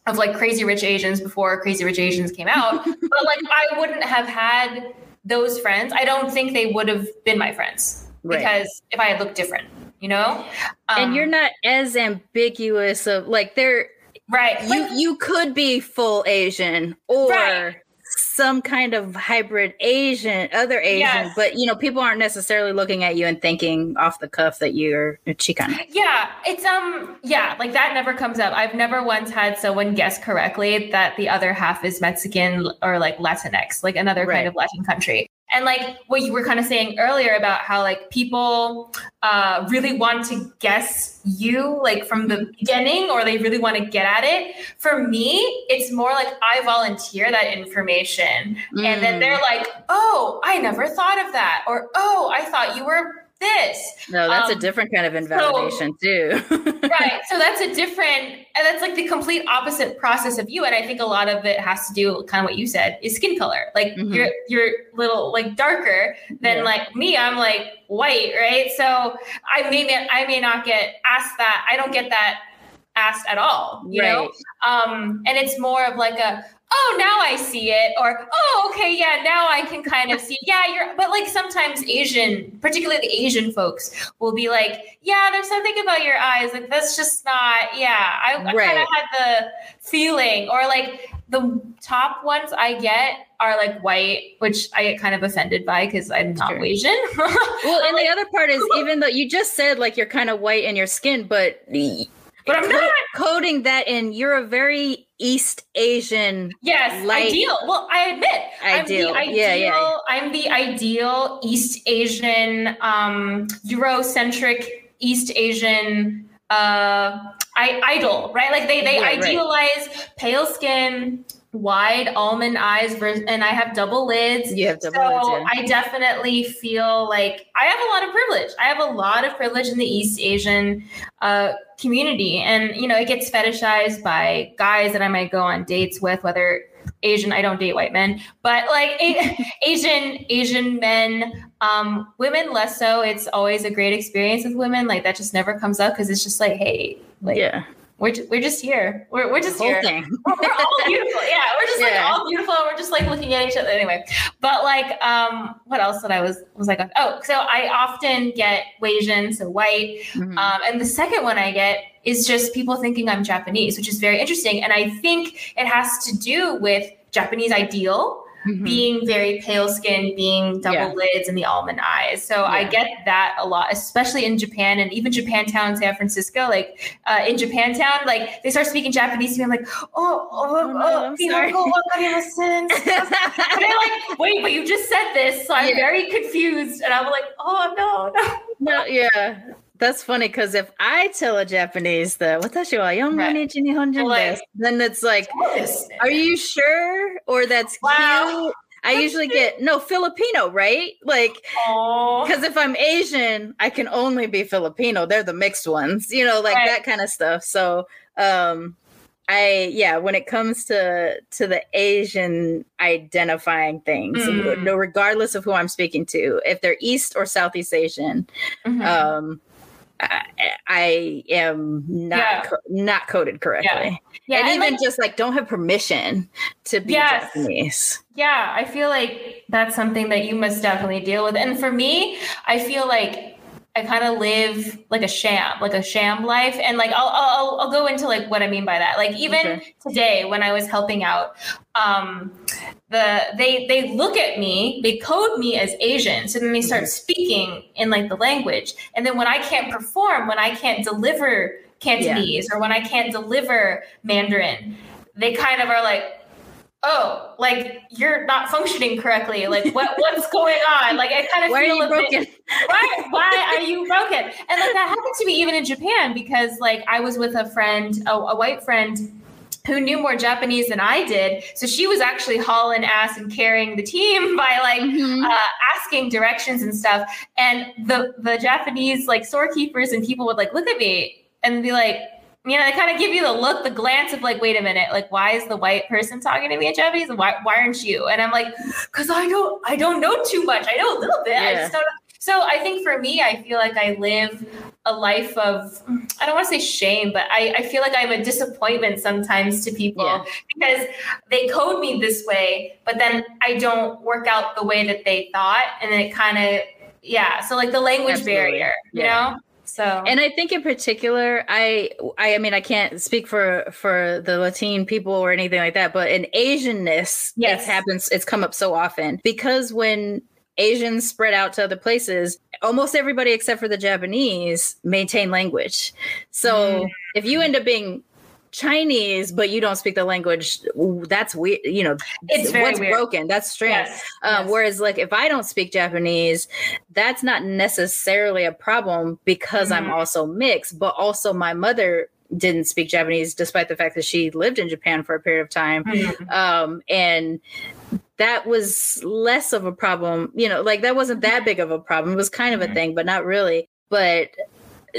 of like Crazy Rich Asians before Crazy Rich Asians came out, [LAUGHS] but like I wouldn't have had those friends. I don't think they would have been my friends Right. because if I had looked different, you know. and Um, you're not as ambiguous of like they're right. you you could be full Asian or Right. Some kind of hybrid Asian, other Asian, Yes. but you know, people aren't necessarily looking at you and thinking off the cuff that you're a Chicana. Yeah, it's um yeah, like that never comes up. I've never once had someone guess correctly that the other half is Mexican or like Latinx, like another Right. kind of Latin country. And like what you were kind of saying earlier about how like people uh, really want to guess you like from the beginning or they really want to get at it. For me, it's more like I volunteer that information and then Mm. they're like, oh, I never thought of that. Or, oh, I thought you were this. No, that's a Um, different kind of invalidation too. [LAUGHS] right so that's a different and that's like the complete opposite process of you and i think a lot of it has to do kind of what you said is skin color like Mhm. you're you're little like darker than Yeah. like me i'm like white right so i may i may not get asked that i don't get that asked at all you know um and it's more of like a oh now i see it or oh okay yeah now i can kind of see yeah you're but like sometimes asian particularly the asian folks will be like yeah there's something about your eyes like that's just not yeah i, I kind of had the feeling or like the top ones i get are like white which i get kind of offended by because i'm not Sure. asian. [LAUGHS] Well, and the other part is even though you just said like you're kind of white in your skin, but but i'm not coding that in, you're a very East Asian. Yes, Like- ideal. Well, I admit, Ideal. I'm the Yeah, ideal. yeah. I'm the ideal East Asian, um, Eurocentric East Asian uh, I, idol, right? Like they they Right, right. idealize pale skin, wide almond eyes, vers- and I have double lids. You have So double lids, yeah. I definitely feel like I have a lot of privilege. I have a lot of privilege in the East Asian uh, community, and you know it gets fetishized by guys that I might go on dates with, whether Asian. I don't date white men, but like a- [LAUGHS] Asian Asian men, um, women less so. It's always a great experience with women. Like that just never comes up because it's just like, hey, like yeah. We're we're just here. We're we're just here thing. [LAUGHS] we're all beautiful. Yeah, we're just Yeah. like all beautiful. We're just like looking at each other anyway. But like, um, what else that I was was like? Oh, so I often get Asian, so white, Mhm. um, and the second one I get is just people thinking I'm Japanese, which is very interesting, and I think it has to do with Japanese ideal Mhm. being very pale skin, being double Yeah. lids and the almond eyes. So I get that a lot, especially in Japan and even Japantown, San Francisco. Like uh, in Japantown, like they start speaking Japanese to me. I'm like, oh, oh, Oh, no, oh, I'm oh wakarimasen. [LAUGHS] and they're like, wait, but you just said this, so I'm Yeah. very confused. And I'm like, oh no, no. No, yeah. That's funny because if I tell a Japanese that watashi wa Right. yongo ni nihonjin Well, like- then it's like, This- are you sure? Or that's Wow. cute. I usually get no Filipino, right? Like, because if I'm Asian, I can only be Filipino. They're the mixed ones, you know, like Right. that kind of stuff. So, um, I yeah, when it comes to to the Asian identifying things, Mm. no, regardless of who I'm speaking to, if they're East or Southeast Asian, Mhm. um, I, am not Yeah. co- not coded correctly, yeah, and and, even like, just like don't have permission to be Yes. Japanese. Yeah, I feel like that's something that you must definitely deal with. And for me, I feel like I kind of live like a sham, like a sham life. And like I'll I'll, I'll go into like what I mean by that. Like even Okay. today when I was helping out, um, the they they look at me, they code me as Asian, so then they start mm-hmm. speaking in like the language. And then when I can't perform, when I can't deliver Cantonese or when I can't deliver Mandarin, they kind of are like, oh, like you're not functioning correctly. Like what [LAUGHS] what's going on? Like I kind of Why feel a bit- broken? [LAUGHS] why why are you broken? And like that happened to me even in Japan because like I was with a friend, a, a white friend who knew more Japanese than I did. So she was actually hauling ass and carrying the team [LAUGHS] by like Mhm. uh, asking directions and stuff. And the the Japanese like storekeepers and people would like look at me and be like, you know, they kind of give you the look, the glance of like, wait a minute, like, why is the white person talking to me in Japanese? Why, why aren't you? And I'm like, because I don't, I don't know too much. I know a little bit. Yeah. I just don't. Know. So I think for me, I feel like I live a life of, I don't want to say shame, but I, I feel like I'm a disappointment sometimes to people yeah. because they code me this way, but then I don't work out the way that they thought. And it kind of, yeah. So like the language Absolutely. barrier, you yeah. know? So and I think in particular, I I mean I can't speak for for the Latin people or anything like that, but in Asianness, yes, it happens. It's come up so often because when Asians spread out to other places, almost everybody except for the Japanese maintain language. So mm. if you end up being Chinese, but you don't speak the language, that's weird. You know, it's what's weird. broken. That's strange. Yes, um, yes. Whereas, like, if I don't speak Japanese, that's not necessarily a problem because mm-hmm. I'm also mixed, but also my mother didn't speak Japanese, despite the fact that she lived in Japan for a period of time. Mm-hmm. Um, and that was less of a problem, you know, like that wasn't that big of a problem. It was kind of a mm-hmm. thing, but not really. But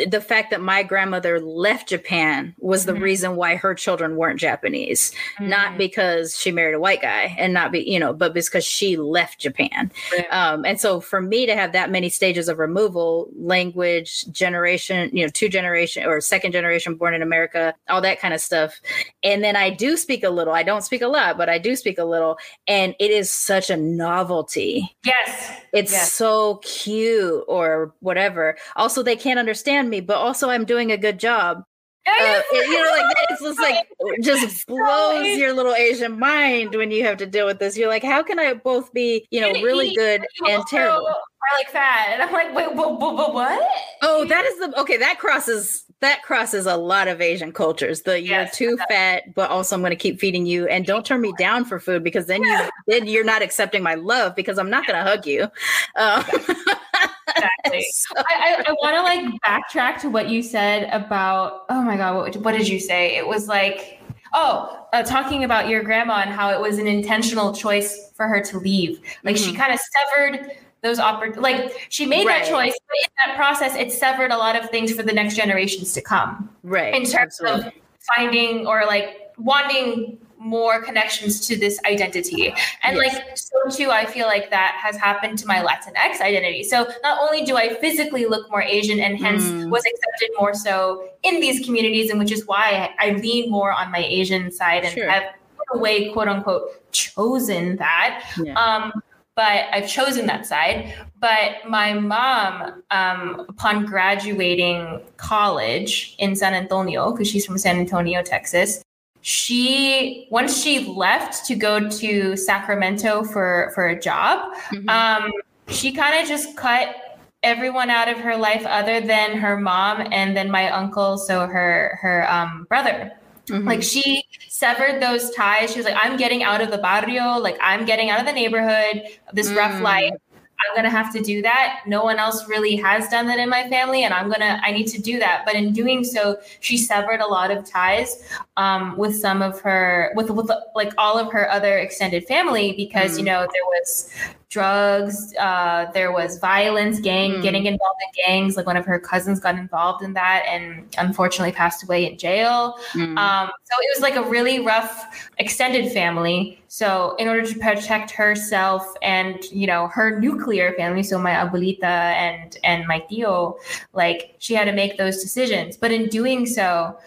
the fact that my grandmother left Japan was the mm-hmm. reason why her children weren't Japanese, mm-hmm. not because she married a white guy and not be, you know, but because she left Japan. Right. Um, and so for me to have that many stages of removal, language, generation, you know, two generation or second generation born in America, all that kind of stuff. And then I do speak a little. I don't speak a lot, but I do speak a little. And it is such a novelty. Yes. It's yes. so cute or whatever. Also, they can't understand me, but also I'm doing a good job. Uh, it, you know, like it's just like [LAUGHS] just blows your little Asian mind when you have to deal with this. You're like, how can I both be, you know, really good and terrible? Are like fat, and I'm like, wait, what? what? Oh, that is the okay. That crosses that crosses a lot of Asian cultures. The you're too fat, but also I'm going to keep feeding you, and don't turn me down for food because then you then you're not accepting my love because I'm not going to hug you. [LAUGHS] Um, [LAUGHS] exactly. [LAUGHS] so, I, I, I want to like [LAUGHS] backtrack to what you said about. Oh my god, what, what did you say? It was like, oh, uh, talking about your grandma and how it was an intentional choice for her to leave. Like mm-hmm. she kind of severed those oppor- like she made right. that choice but in that process it severed a lot of things for the next generations to come right in terms Absolutely. of finding or like wanting more connections to this identity. And yes. like so too, I feel like that has happened to my Latinx identity. So not only do I physically look more Asian and hence mm. was accepted more so in these communities, and which is why I lean more on my Asian side and sure. have in a way, quote unquote, chosen that. Yeah. Um, but I've chosen that side. But my mom, um, upon graduating college in San Antonio, because she's from San Antonio, Texas, she once she left to go to Sacramento for for a job, mm-hmm. um, she kind of just cut everyone out of her life other than her mom and then my uncle, so her her um, brother. Mm-hmm. Like she severed those ties. She was like, I'm getting out of the barrio. Like I'm getting out of the neighborhood, this mm. rough life. I'm going to have to do that. No one else really has done that in my family, and I'm going to, I need to do that. But in doing so, she severed a lot of ties um, with some of her, with, with like all of her other extended family because, mm. you know, there was drugs. Uh, there was violence, gang mm. getting involved in gangs. Like one of her cousins got involved in that and unfortunately passed away in jail. Mm. Um, so it was like a really rough extended family. So in order to protect herself and you know her nuclear family, so my abuelita and and my tío, like she had to make those decisions. But in doing so,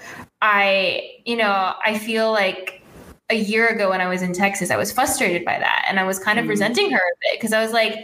I you know I feel like a year ago when I was in Texas, I was frustrated by that. And I was kind of mm resenting her a bit because I was like,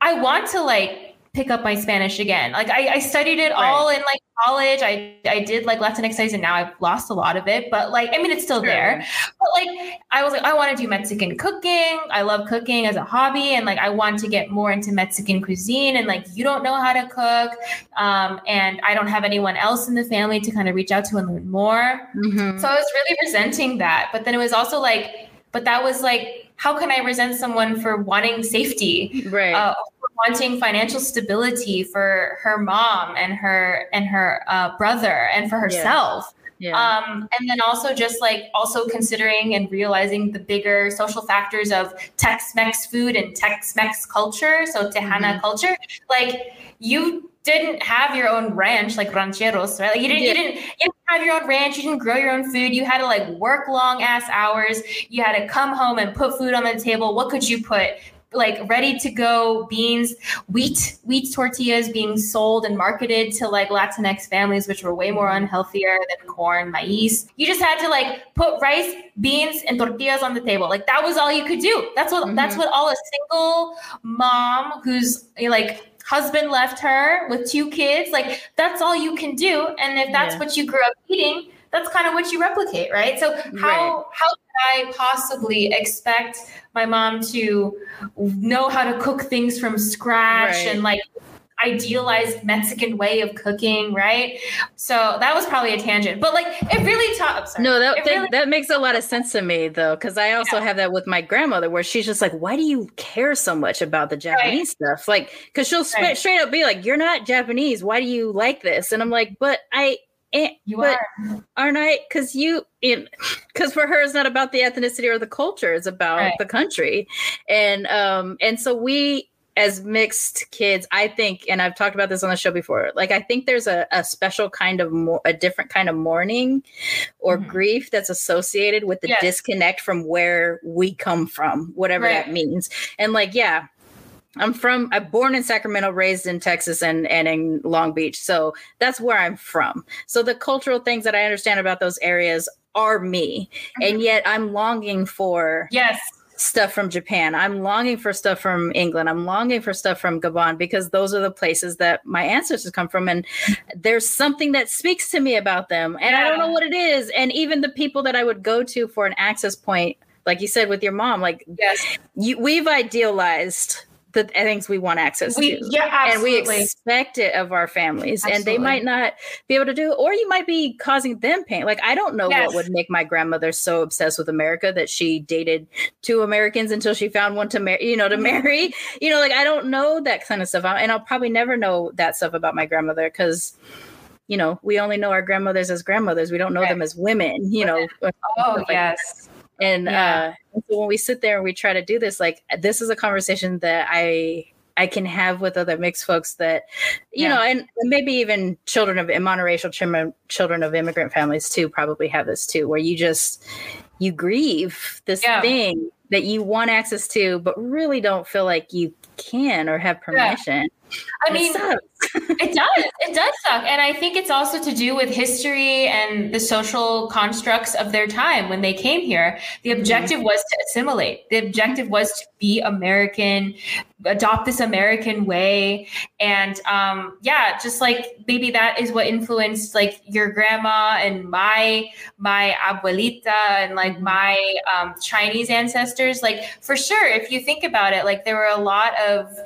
I want to like pick up my Spanish again. Like I, I studied it right. all in like college. I I did like Latinx studies and now I've lost a lot of it. But like I mean it's still sure. there. But like I was like, I want to do Mexican cooking. I love cooking as a hobby and like I want to get more into Mexican cuisine and like you don't know how to cook. Um, and I don't have anyone else in the family to kind of reach out to and learn more. Mm-hmm. So I was really resenting that. But then it was also like, but that was like how can I resent someone for wanting safety? Right. Uh, wanting financial stability for her mom and her and her uh, brother and for herself. Yeah. Um, and then also just like also considering and realizing the bigger social factors of Tex-Mex food and Tex-Mex culture, so Tejana mm-hmm. culture. Like you didn't have your own ranch like rancheros, right? Like you didn't, yeah. you didn't, you didn't have your own ranch. You didn't grow your own food. You had to like work long ass hours. You had to come home and put food on the table. What could you put? Like ready to go beans, wheat, wheat tortillas being sold and marketed to like Latinx families, which were way more unhealthier than corn, maize. You just had to like put rice, beans, and tortillas on the table. Like that was all you could do. That's what mm-hmm. that's what all a single mom who's like husband left her with two kids, like that's all you can do. And if that's yeah. what you grew up eating, that's kind of what you replicate, right? So how right. how I possibly expect my mom to know how to cook things from scratch right. and like idealized Mexican way of cooking, right? So that was probably a tangent, but like it really taught. No, that, that, really, that makes a lot of sense to me though, because I also yeah. have that with my grandmother, where she's just like, "Why do you care so much about the Japanese right. stuff?" Like, because she'll right. straight up be like, "You're not Japanese. Why do you like this?" And I'm like, "But I." And, you but are. aren't I? Because you, in because for her, it's not about the ethnicity or the culture; it's about right. the country, and um, and so we, as mixed kids, I think, and I've talked about this on the show before. Like, I think there's a, a special kind of more, a different kind of mourning or mm-hmm. grief that's associated with the yes. disconnect from where we come from, whatever right. that means. And like, yeah, I'm from I'm born in Sacramento, raised in Texas and and in Long Beach. So that's where I'm from. So the cultural things that I understand about those areas are me. Mm-hmm. And yet I'm longing for Yes stuff from Japan. I'm longing for stuff from England. I'm longing for stuff from Gabon because those are the places that my ancestors come from. And there's something that speaks to me about them. And yeah. I don't know what it is. And even the people that I would go to for an access point, like you said with your mom, like yes, you, we've idealized the things we want access we, to. Yeah, absolutely. And we expect it of our families. Absolutely. And they might not be able to do, or you might be causing them pain. Like, I don't know yes. what would make my grandmother so obsessed with America that she dated two Americans until she found one to marry, you know, to mm-hmm. marry. [LAUGHS] You know, like, I don't know that kind of stuff. And I'll probably never know that stuff about my grandmother because you know, we only know our grandmothers as grandmothers. We don't know right. them as women, you know. Oh, yes. And yeah. uh, so when we sit there and we try to do this, like this is a conversation that I I can have with other mixed folks that, you yeah. know, and maybe even children of monoracial children, children of immigrant families too, probably have this too, where you just you grieve this yeah. thing that you want access to, but really don't feel like you can or have permission. I mean, [LAUGHS] it does. It does suck. And I think it's also to do with history and the social constructs of their time when they came here. The mm-hmm. objective mm-hmm. was to assimilate, the objective was to be American, adopt this American way. And um, yeah, just like maybe that is what influenced like your grandma and my my abuelita and like mm-hmm. my um, Chinese ancestors. Like for sure, if you think about it, like there were a lot of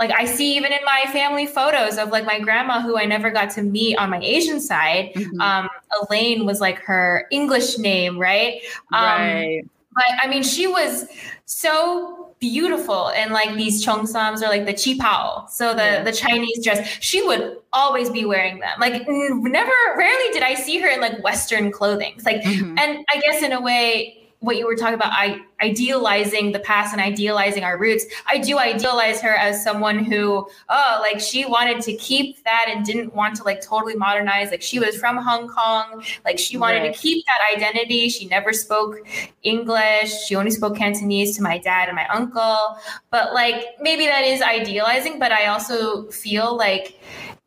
like I see even in my family photos of like my grandma who I never got to meet on my Asian side. Mm-hmm. Um, Elaine was like her English name, right? Um, right. But I mean, she was so beautiful and like these cheongsams or like the qipao so the yeah. the chinese dress she would always be wearing them like never rarely did i see her in like western clothing it's like mm-hmm. and i guess in a way what you were talking about, I idealizing the past and idealizing our roots. I do idealize her as someone who, oh, like she wanted to keep that and didn't want to like totally modernize. Like she was from Hong Kong. Like she wanted right. to keep that identity. She never spoke English. She only spoke Cantonese to my dad and my uncle. But like maybe that is idealizing, but I also feel like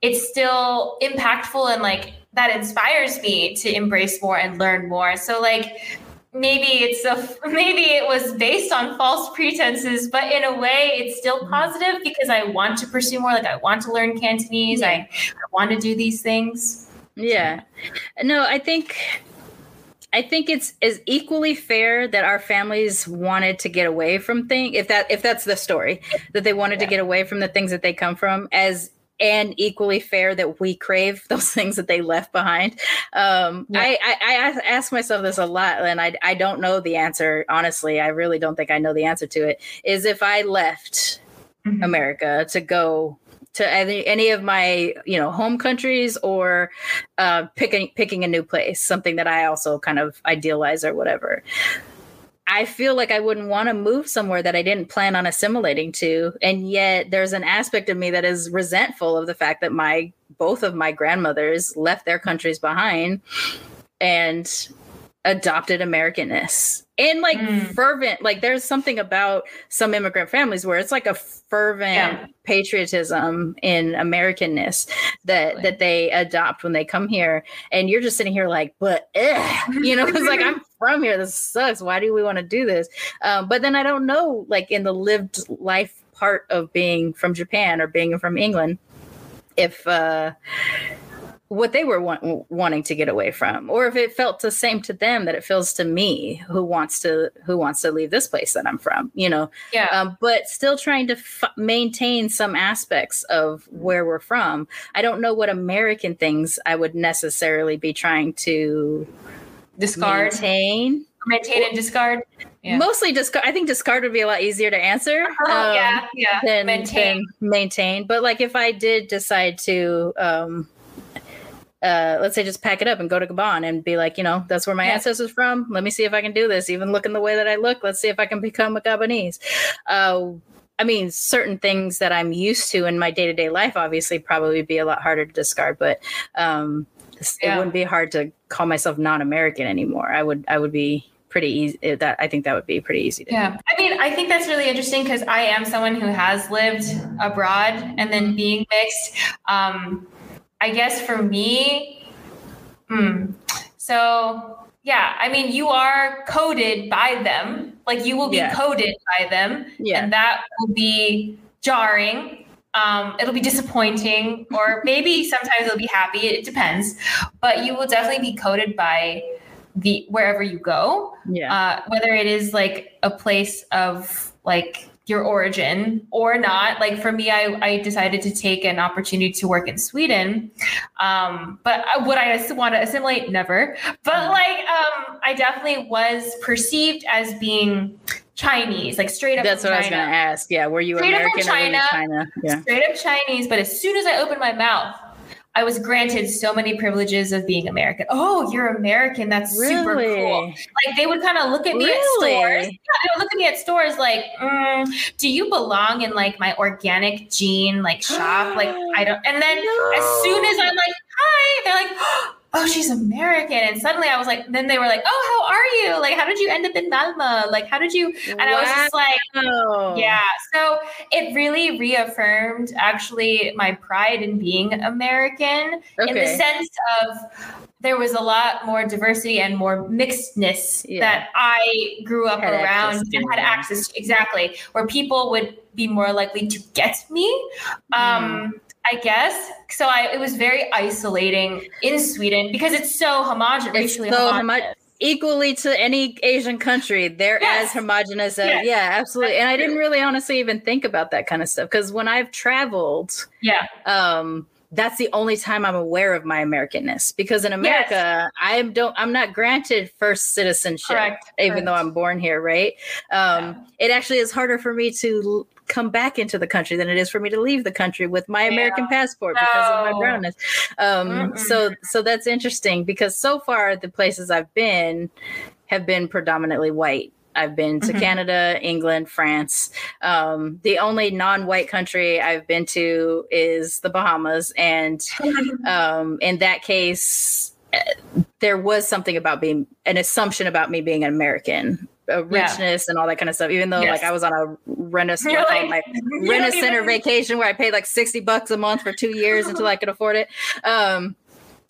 it's still impactful and like that inspires me to embrace more and learn more. So like maybe it's a [LAUGHS] maybe it was based on false pretenses but in a way it's still mm-hmm. positive because i want to pursue more like i want to learn cantonese yeah. I, I want to do these things yeah no i think I think it's is equally fair that our families wanted to get away from things if that if that's the story that they wanted yeah. to get away from the things that they come from as and equally fair that we crave [LAUGHS] those things that they left behind. Um, yeah. I, I, I, ask myself this a lot, and I, I don't know the answer. Honestly, I really don't think I know the answer to it. Is if I left mm-hmm. America to go to any, any of my you know home countries or uh, picking picking a new place, something that I also kind of idealize or whatever. I feel like I wouldn't want to move somewhere that I didn't plan on assimilating to. And yet there's an aspect of me that is resentful of the fact that my both of my grandmothers left their countries behind and adopted Americanness. And like mm. fervent like there's something about some immigrant families where it's like a fervent yeah. patriotism in americanness that that they adopt when they come here. And you're just sitting here like but ugh, you know it's like i'm [LAUGHS] from here. This sucks. Why do we want to do this? Um, but then i don't know like in the lived life part of being from japan or being from england if uh what they were want, wanting to get away from or if it felt the same to them that it feels to me who wants to who wants to leave this place that i'm from you know yeah um, but still trying to f- maintain some aspects of where we're from i don't know what american things i would necessarily be trying to discard maintain maintain and discard yeah. Mostly discard. I think discard would be a lot easier to answer. Oh, um, yeah, yeah. Than maintain. Than maintain. But like if I did decide to um, uh, let's say just pack it up and go to Gabon and be like, you know, that's where my yeah. ancestors from. Let me see if I can do this. Even looking the way that I look, let's see if I can become a Gabonese. Uh, I mean, certain things that I'm used to in my day to day life, obviously, probably be a lot harder to discard. But um, yeah. it wouldn't be hard to call myself non-American anymore. I would, I would be pretty easy. That I think that would be pretty easy. to yeah, do. I mean, I think that's really interesting because I am someone who has lived abroad and then being mixed. Um, I guess for me, hmm. So yeah, I mean, you are coded by them. Like you will be yeah. coded by them, yeah. and that will be jarring. Um, it'll be disappointing, [LAUGHS] or maybe sometimes it'll be happy. It depends, but you will definitely be coded by the wherever you go. Yeah. Uh, whether it is like a place of like your origin or not. Like for me, I, I decided to take an opportunity to work in Sweden. Um, but would I want to assimilate? Never. But mm. like, um, I definitely was perceived as being Chinese, like straight up. That's what China. I was going to ask. Yeah, were you straight American up from China, China? Yeah. Straight up Chinese. But as soon as I opened my mouth, I was granted so many privileges of being American. Oh, you're American. That's really? super cool. Like they would kind of look at me really? at stores. Yeah, they would look at me at stores like, mm, do you belong in like my organic gene like shop? like I [GASPS] don't. And then no. as soon as I'm like, hi, they're like. Oh, she's American. And suddenly I was like, then they were like, oh, how are you? Like, how did you end up in Malmo? Like, how did you? And wow. I was just like, yeah. So it really reaffirmed actually my pride in being American okay. in the sense of there was a lot more diversity and more mixedness yeah. that I grew up had around and had access to exactly where people would be more likely to get me. Um, I guess. So I it was very isolating in Sweden because it's so homogenous, so homogenous. equally to any Asian country, they're yes. as homogenous as yes. yeah, absolutely. That's and I didn't really honestly even think about that kind of stuff because when I've traveled, yeah, um, that's the only time I'm aware of my Americanness because in America yes. I don't I'm not granted first citizenship Correct. even Correct. though I'm born here, right? Um, yeah. It actually is harder for me to come back into the country than it is for me to leave the country with my yeah. American passport no. because of my brownness. Um, so so that's interesting because so far the places I've been have been predominantly white. I've been to mm-hmm. Canada, England, France. Um, the only non-white country I've been to is the Bahamas, and [LAUGHS] um, in that case, eh, there was something about being an assumption about me being an American a richness yeah. and all that kind of stuff. Even though yes. like I was on a Renaissance [LAUGHS] like, my Renaissance vacation where I paid like 60 bucks a month for two years until I could afford it. Um,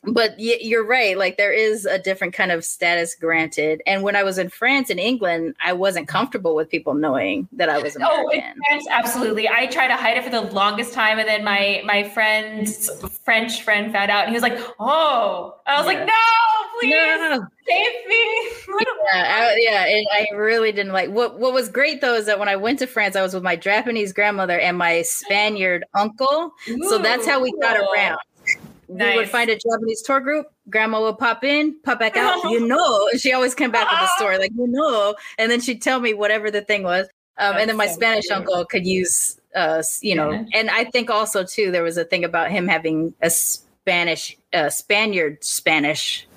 but you're right like there is a different kind of status granted and when i was in france and england i wasn't comfortable with people knowing that i was oh, American. oh France, absolutely i tried to hide it for the longest time and then my my friend's french friend found out and he was like oh i was yeah. like no please no. save me [LAUGHS] yeah, I, yeah and i really didn't like what what was great though is that when i went to france i was with my japanese grandmother and my spaniard uncle Ooh. so that's how we got around Nice. We would find a Japanese tour group. Grandma would pop in, pop back out. [LAUGHS] you know, she always came back with a story, like you know, and then she'd tell me whatever the thing was. Um, and then my so Spanish cute. uncle could use, uh, you know, yeah. and I think also too there was a thing about him having a Spanish, uh, Spaniard Spanish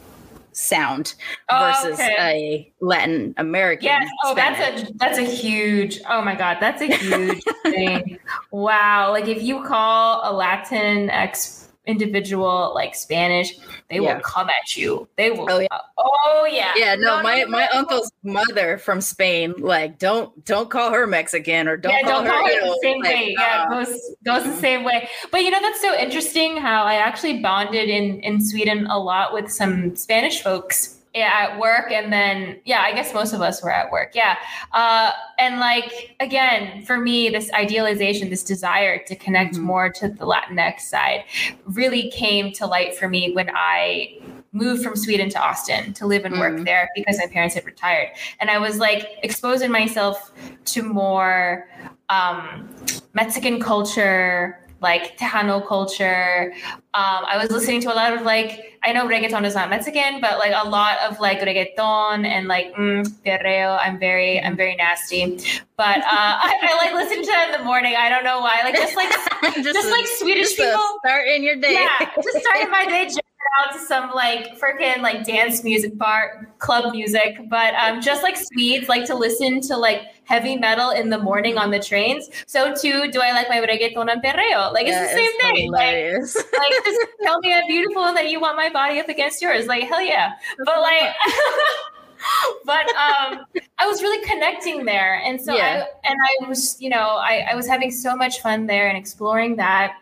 sound oh, versus okay. a Latin American. Yes. Oh, Spanish. that's a that's a huge. Oh my God, that's a huge [LAUGHS] thing. Wow. Like if you call a Latinx individual like Spanish, they Yeah. will come at you. They will. Oh, yeah. Oh yeah. Yeah, no, my no, my no. uncle's mother from Spain, like, don't don't call her Mexican or don't yeah, call don't her. call it the same like, way. Yeah, uh, it goes goes the same way. But you know, that's so interesting how I actually bonded in in Sweden a lot with some Spanish folks yeah, at work, and then yeah, I guess most of us were at work. Yeah, uh, and like again, for me, this idealization, this desire to connect Mhm. more to the Latinx side, really came to light for me when I moved from Sweden to Austin to live and work Mhm. there because my parents had retired. And I was like exposing myself to more um, Mexican culture, like Tejano culture. Um, I was listening to a lot of like, I know reggaeton is not Mexican, but like a lot of like reggaeton and like mm, perreo. I'm very, I'm very nasty. But uh, [LAUGHS] I, I like listen to that in the morning. I don't know why. Like just like [LAUGHS] just, a- like Swedish just people. start in your day. Yeah, just started my day [LAUGHS] out to some like freaking like dance music bar club music. But um, just like Swedes like to listen to like heavy metal in the morning on the trains. So too do I like my reggaeton and perreo. Like it's That the same thing. Like, hilarious. [LAUGHS] like just tell me I'm beautiful and that you want my body up against yours. Like hell yeah. But like [LAUGHS] [LAUGHS] but um I was really connecting there. And so Yeah. I and I was, you know, I, I was having so much fun there and exploring that.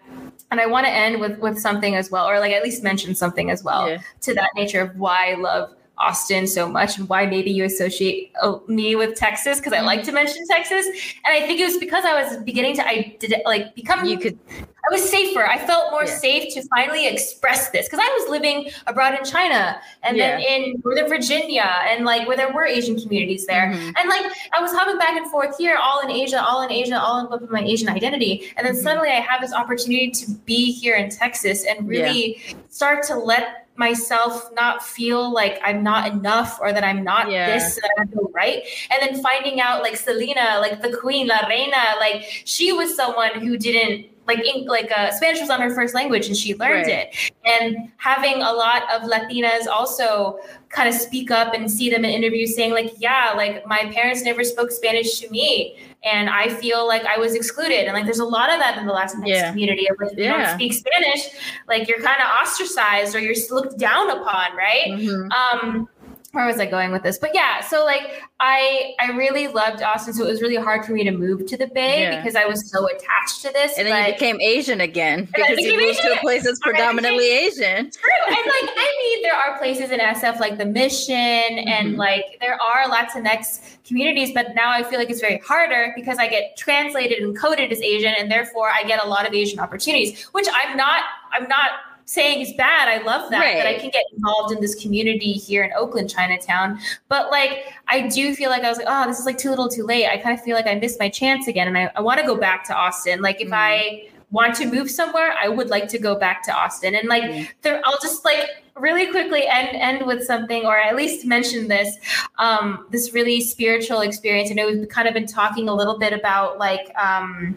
And I want to end with with something as well, or like at least mention something as well Yeah. to that nature of why I love Austin so much and why maybe you associate uh, me with Texas because I like Mm-hmm. to mention Texas. And I think it was because I was beginning to I did like become you could I was safer. I felt more Yeah. safe to finally express this because I was living abroad in China and then in Northern Virginia and like where there were Asian communities there. Mhm. And like I was hopping back and forth here, all in Asia, all in Asia, all in with my Asian identity. And then Mhm. suddenly I have this opportunity to be here in Texas and really start to let myself not feel like I'm not enough or that I'm not Yeah. this, that I'm right. And then finding out like Selena, like the queen, La Reina, like she was someone who didn't like in, like uh, Spanish was on her first language and she learned Right. it. And having a lot of Latinas also kind of speak up and see them in interviews saying like, yeah, like my parents never spoke Spanish to me. And I feel like I was excluded. And like there's a lot of that in the Latinx Yeah. community of like, if you Yeah. don't speak Spanish, like you're kind of ostracized or you're looked down upon, right? Mhm. um where was I going with this? But yeah, so like I I really loved Austin, so it was really hard for me to move to the Bay Yeah. because I was so attached to this. and then you became Asian again because you moved to a place that's I predominantly Asian. True. And like, I mean, there are places in SF like the Mission and Mhm. like there are Latinx communities, but now I feel like it's very harder because I get translated and coded as Asian and therefore I get a lot of Asian opportunities, which I'm not, I'm not saying is bad. I love that, that I can get involved in this community here in Oakland, Chinatown. But like, I do feel like I was like, oh, this is like too little too late. I kind of feel like I missed my chance again. And I, I want to go back to Austin. Like if Mhm. I want to move somewhere, I would like to go back to Austin. And like, Yeah. there, I'll just like really quickly end end with something, or at least mention this, um, this really spiritual experience. I know we've kind of been talking a little bit about like um,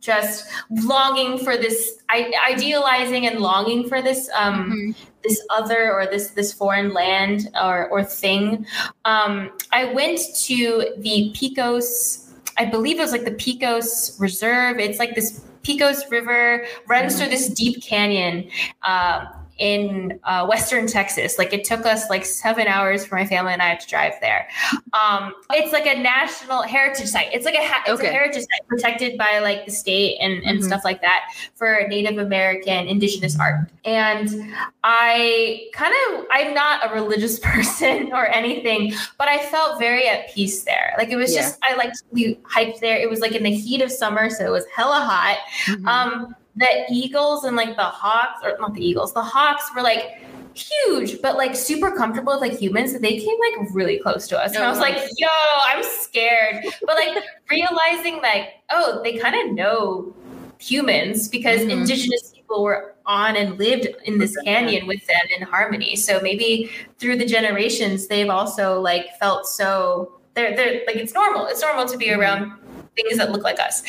just longing for this, I, idealizing and longing for this. Um, Mhm. this other or this this foreign land or or thing. Um, I went to the Pecos. I believe it was like the Pecos Reserve. It's like this Pecos River runs Mhm. through this deep canyon. Uh, in uh, Western Texas, like it took us like seven hours for my family and I to drive there. Um, it's like a national heritage site. It's like a ha- it's Okay. a heritage site protected by like the state and, and Mhm. stuff like that for Native American indigenous art. And I kind of I'm not a religious [LAUGHS] person or anything, but I felt very at peace there. Like it was Yeah. just I like we hiked there. It was like in the heat of summer, so it was hella hot. Mhm. Um, the eagles and like the hawks, or not the eagles, the hawks were like huge, but like super comfortable with like humans. They came like really close to us. And I was Oh, like, yo, I'm scared. But like realizing like, oh, they kind of know humans because Mhm. indigenous people were on and lived in this canyon with them in harmony. So maybe through the generations, they've also like felt so they're they're like it's normal. It's normal to be around things that look like us.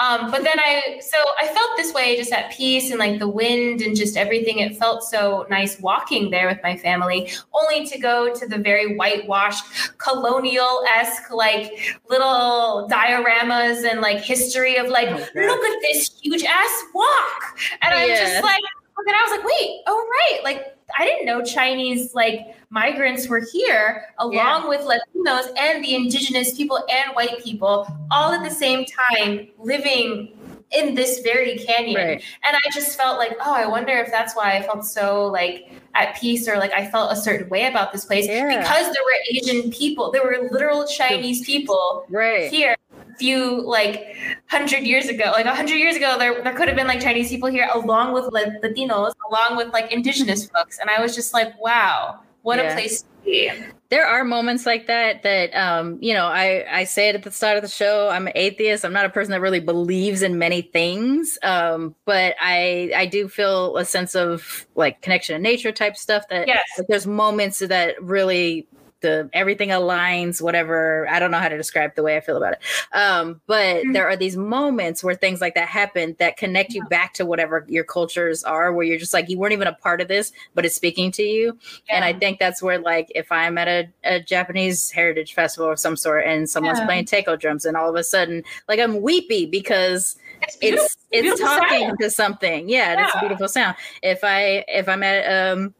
Um, but then I, so I felt this way just at peace and like the wind and just everything. It felt so nice walking there with my family, only to go to the very whitewashed, colonial esque, like little dioramas and like history of like, Oh, look at this huge ass wok. And I'm just like, then I was like, wait, oh right, like I didn't know Chinese like migrants were here along yeah. with Latinos and the indigenous people and white people all at the same time living in this very canyon. Right. And I just felt like, oh, I wonder if that's why I felt so like at peace or like I felt a certain way about this place yeah. because there were Asian people, there were literal Chinese people right. here few like hundred years ago, like a hundred years ago, there, there could have been like Chinese people here along with like Latinos, along with like indigenous folks. And I was just like, wow, what yeah. a place to be. There are moments like that that um, you know, I I say it at the start of the show. I'm an atheist. I'm not a person that really believes in many things. Um, but I I do feel a sense of like connection to nature type stuff that yes. like, there's moments that really the everything aligns, whatever. I don't know how to describe the way I feel about it. Um, but mm-hmm. there are these moments where things like that happen that connect you back to whatever your cultures are, where you're just like, you weren't even a part of this, but it's speaking to you. Yeah. And I think that's where, like, if I'm at a, a Japanese heritage festival of some sort and someone's yeah. playing taiko drums, and all of a sudden, like, I'm weepy because it's it's, it's talking sound. to something. Yeah, yeah, it's a beautiful sound. If I if I'm at um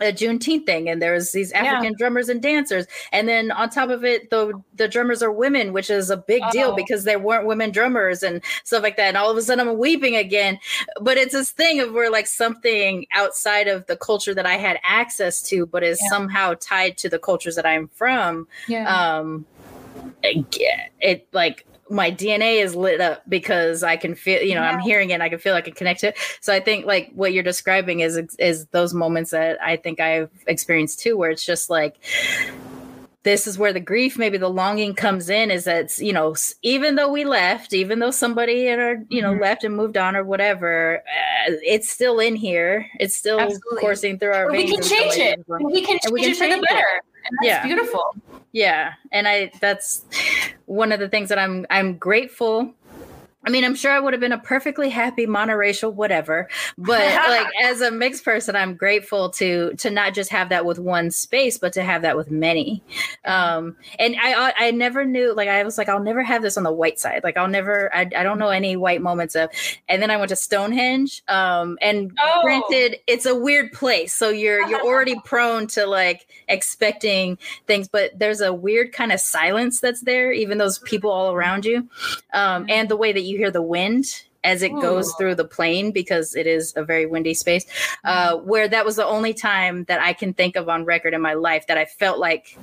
a Juneteenth thing, and there's these African yeah. drummers and dancers, and then on top of it, the the drummers are women, which is a big oh. deal because there weren't women drummers and stuff like that. And all of a sudden, I'm weeping again. But it's this thing of where like something outside of the culture that I had access to, but is yeah. somehow tied to the cultures that I'm from. Yeah. Um, it, it like my DNA is lit up because I can feel, you know, yeah. I'm hearing it and I can feel I can connect to it. So I think like what you're describing is is those moments that I think I've experienced too, where it's just like this is where the grief, maybe the longing comes in, is that you know, even though we left, even though somebody in our, you know, mm-hmm. left and moved on or whatever, uh, it's still in here. It's still Absolutely. coursing through our but veins. We can change it. We can change we can change it for the better. It. And that's yeah. beautiful. Yeah. And I that's one of the things that I'm I'm grateful I mean, I'm sure I would have been a perfectly happy monoracial whatever, but like [LAUGHS] as a mixed person, I'm grateful to to not just have that with one space, but to have that with many. Um, and I I never knew like I was like I'll never have this on the white side. Like I'll never I, I don't know any white moments of. And then I went to Stonehenge. Um, and oh. granted, it's a weird place, so you're you're already [LAUGHS] prone to like expecting things, but there's a weird kind of silence that's there, even those people all around you, um, and the way that you you hear the wind as it goes through the plain because it is a very windy space. Uh, mm-hmm. where that was the only time that I can think of on record in my life that I felt like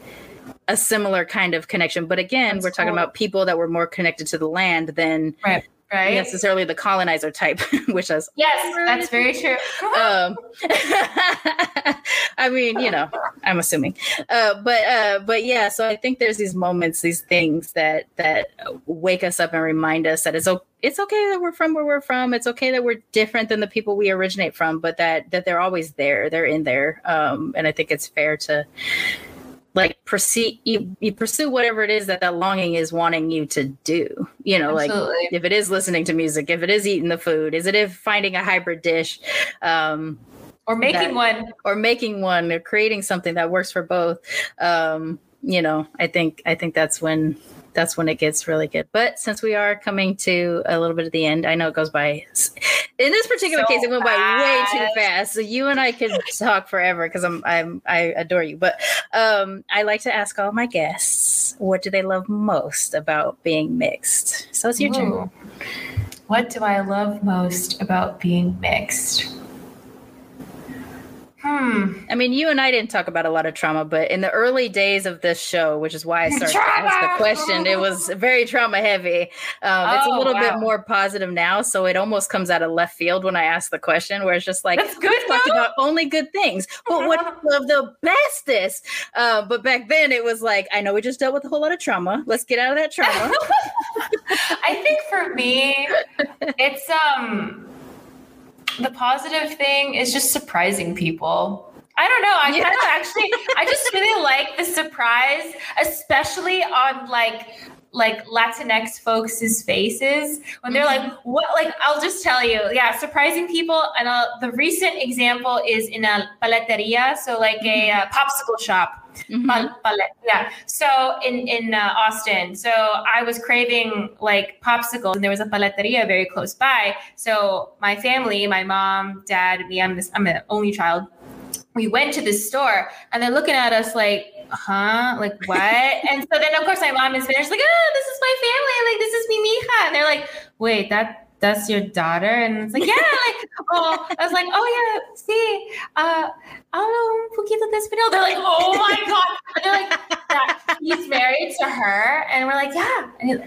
a similar kind of connection. But again, That's we're talking cool. about people that were more connected to the land than right right? necessarily the colonizer type, [LAUGHS] which is yes, that's very true. um, [LAUGHS] I mean, you know, I'm assuming, uh, but uh, but yeah. So I think there's these moments, these things that that wake us up and remind us that it's okay. It's okay that we're from where we're from. It's okay that we're different than the people we originate from, but that that they're always there. They're in there, um, and I think it's fair to like proceed you, you pursue whatever it is that that longing is wanting you to do you know Absolutely. like if it is listening to music if it is eating the food is it if finding a hybrid dish um or making that, one or making one or creating something that works for both um you know i think i think that's when that's when it gets really good. But since we are coming to a little bit of the end, I know it goes by. In this particular so case, it went fast. by way too fast. So you and I could talk forever because I'm I'm I adore you. But um, I like to ask all my guests, what do they love most about being mixed? So it's your Ooh. turn. What do I love most about being mixed? Hmm. I mean, you and I didn't talk about a lot of trauma, but in the early days of this show, which is why I started trauma! to ask the question, it was very trauma heavy. Um, oh, it's a oh, little wow. bit more positive now, so it almost comes out of left field when I ask the question, where it's just like, That's good. Talked about only good things, but what [LAUGHS] of the bestest? Uh, but back then, it was like, I know we just dealt with a whole lot of trauma. Let's get out of that trauma. [LAUGHS] I think for me, it's um the positive thing is just surprising people. I don't know. I yeah. kind of actually, I just really [LAUGHS] like the surprise, especially on like like Latinx folks' faces when they're mm-hmm. like, what? Like, I'll just tell you, yeah, surprising people. And uh, the recent example is in a paleteria, so like a uh, popsicle shop. Mm-hmm. yeah. So in in uh, Austin, so I was craving like popsicles, and there was a paleteria very close by. So my family, my mom, dad, me, I'm this, I'm an only child. We went to this store, and they're looking at us like, huh? Like what? [LAUGHS] and so then of course my mom is Spanish, like, oh, this is my family, like this is mi mija. And they're like, wait, that that's your daughter? And it's like, yeah, like, oh, I was like, oh yeah, see, uh, hablo un poquito de español. They're like, oh my God. And they're like, that, he's married to her. And we're like, yeah.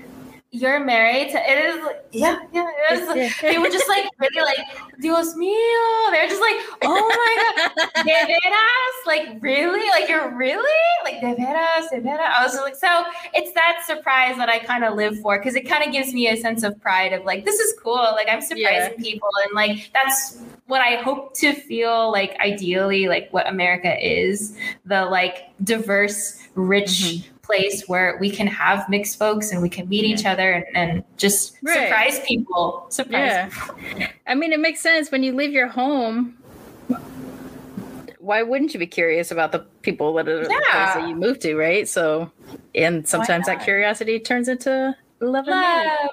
You're married to it is yeah yeah. it is, they were just like really like Dios mío. They're just like oh my god. [LAUGHS] De veras? Like really? Like you're really? Like de veras de veras? I was like so it's that surprise that I kind of live for because it kind of gives me a sense of pride of like this is cool. Like I'm surprising yeah. people and like that's what I hope to feel like ideally like what America is the like diverse rich mm-hmm place where we can have mixed folks and we can meet each other and, and just right. surprise people. Surprise. Yeah. People. I mean, it makes sense when you leave your home. Why wouldn't you be curious about the people that are yeah. that you move to, right? So, and sometimes that curiosity turns into love, love.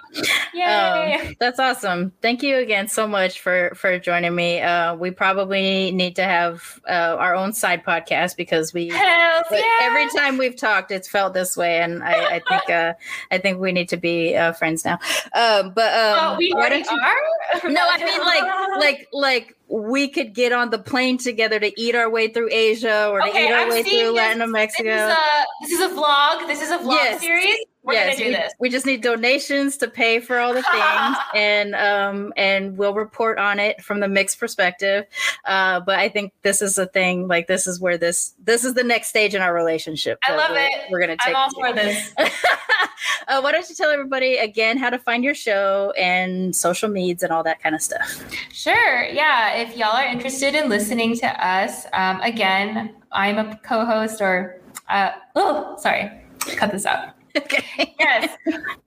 Yay. Um, that's awesome. Thank you again so much for for joining me. Uh, we probably need to have uh, our own side podcast because we yeah. every time we've talked, it's felt this way, and I, I think uh, I think we need to be uh, friends now. Um, but um, oh, we why don't you, are. no, I mean [LAUGHS] like like like we could get on the plane together to eat our way through Asia or to eat our I'm way through this, Latin Mexico. This is, a, this is a vlog. This is a vlog yes. series. We're yes, we, we, just need donations to pay for all the [LAUGHS] things, and um, and we'll report on it from the mixed perspective. Uh, but I think this is a thing. Like this is where this this is the next stage in our relationship. I love we're, it. We're gonna take. I'm all for this. [LAUGHS] uh, why don't you tell everybody again how to find your show and social medias and all that kind of stuff? Sure. Yeah. If y'all are interested in listening to us, um, again, I'm a co-host or uh, oh, sorry, cut this out. [LAUGHS] Okay. yes.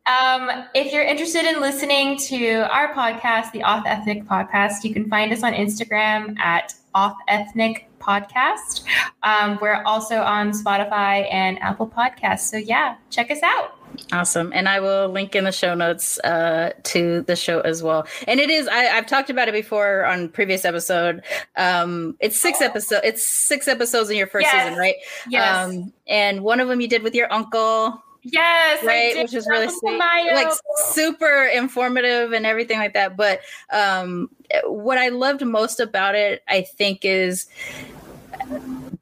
Um, if you're interested in listening to our podcast, the AuthEthnic Podcast, you can find us on Instagram at Auth Ethnic Podcast. Um, we're also on Spotify and Apple Podcasts. So yeah, check us out. Awesome. And I will link in the show notes uh, to the show as well. And it is, I, have talked about it before on previous episode. Um, it's six episodes. It's six episodes in your first yes. season, right? Yes. Um, and one of them you did with your uncle. Yes, right, which is really sweet, like super informative and everything like that. But um, what I loved most about it, I think, is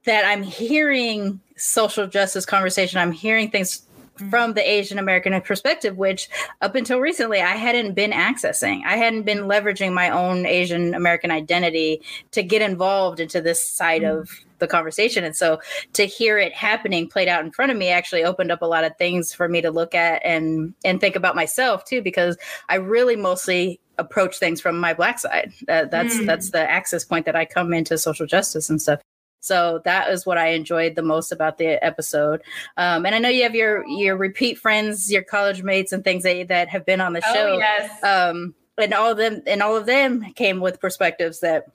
that I'm hearing social justice conversation. I'm hearing things. From the Asian American perspective, which up until recently I hadn't been accessing. I hadn't been leveraging my own Asian American identity to get involved into this side mm. of the conversation. And so to hear it happening played out in front of me actually opened up a lot of things for me to look at and and think about myself too, because I really mostly approach things from my black side. Uh, that's mm. that's the access point that I come into social justice and stuff. So that is what I enjoyed the most about the episode. Um, and I know you have your your repeat friends, your college mates, and things that that have been on the oh, show. Yes. Um, and all of them and all of them came with perspectives that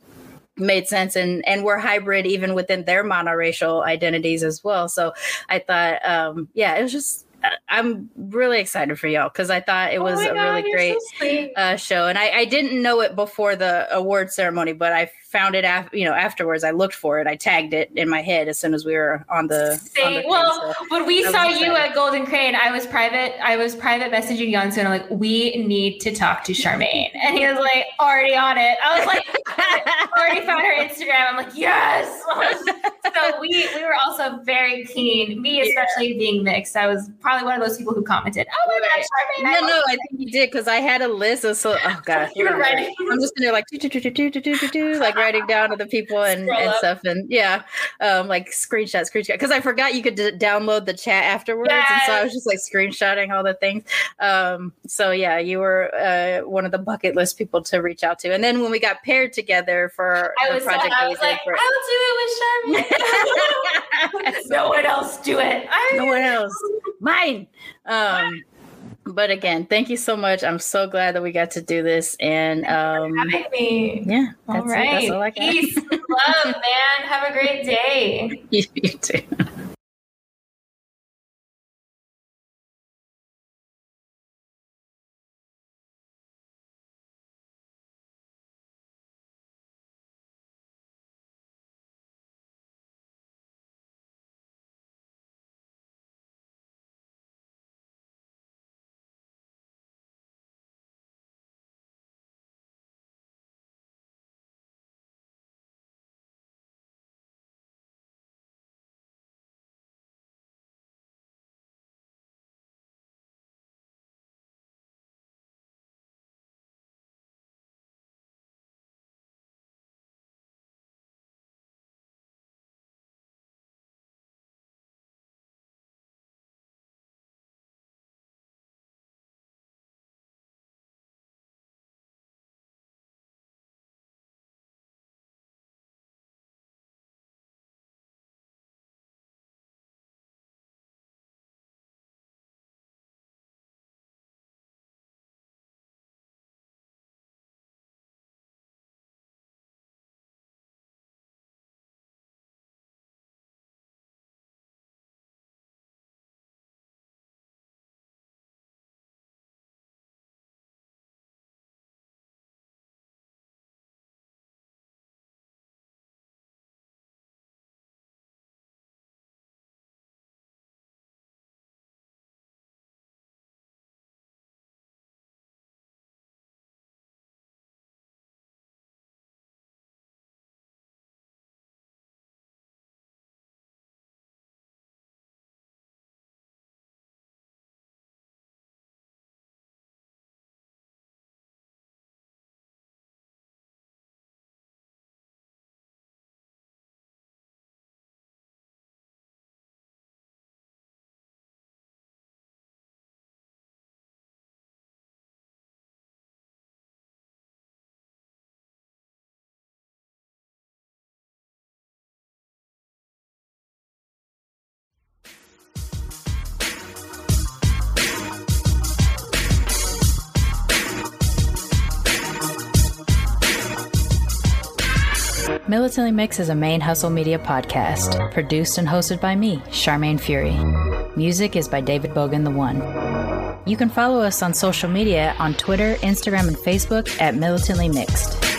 made sense and and we're hybrid even within their monoracial identities as well so i thought um yeah it was just I'm really excited for y'all because I thought it oh was oh a really great so uh, show, and I, I, didn't know it before the award ceremony, but I found it after you know afterwards i looked for it i tagged it in my head as soon as we were on the, On the well so. when we saw you at golden crane. I was private i was private messaging Janssen. i'm like we need to talk to Sharmane. And he was like already on it. I was like [LAUGHS] already found her instagram. I'm like yes! [LAUGHS] So we we were also very keen me especially yeah. being mixed. I was probably one of those people who commented oh my right. god Sharmane no I no i think you did because i had a list of so oh God, [LAUGHS] you're ready. I'm just gonna like do do do do do do do like writing down to the people and, and stuff and yeah, um, like screenshot, screenshot because I forgot you could d- download the chat afterwards, yes. and so I was just like screenshotting all the things. Um, so yeah, you were uh, one of the bucket list people to reach out to, and then when we got paired together for I was, project, I was like, I'll do it with Sharmane. [LAUGHS] [LAUGHS] no one else do it. I no one else. Mine. [LAUGHS] Um, but again, thank you so much. I'm so glad that we got to do this. And um, having me. Yeah. All right. It, all Peace, love, man. Have a great day. [LAUGHS] you too. Militantly Mix is a Mane Hustle Media podcast, produced and hosted by me, Sharmane Fury. Music is by David Bogan the One. You can follow us on social media on Twitter, Instagram, and Facebook at Militantly Mixed.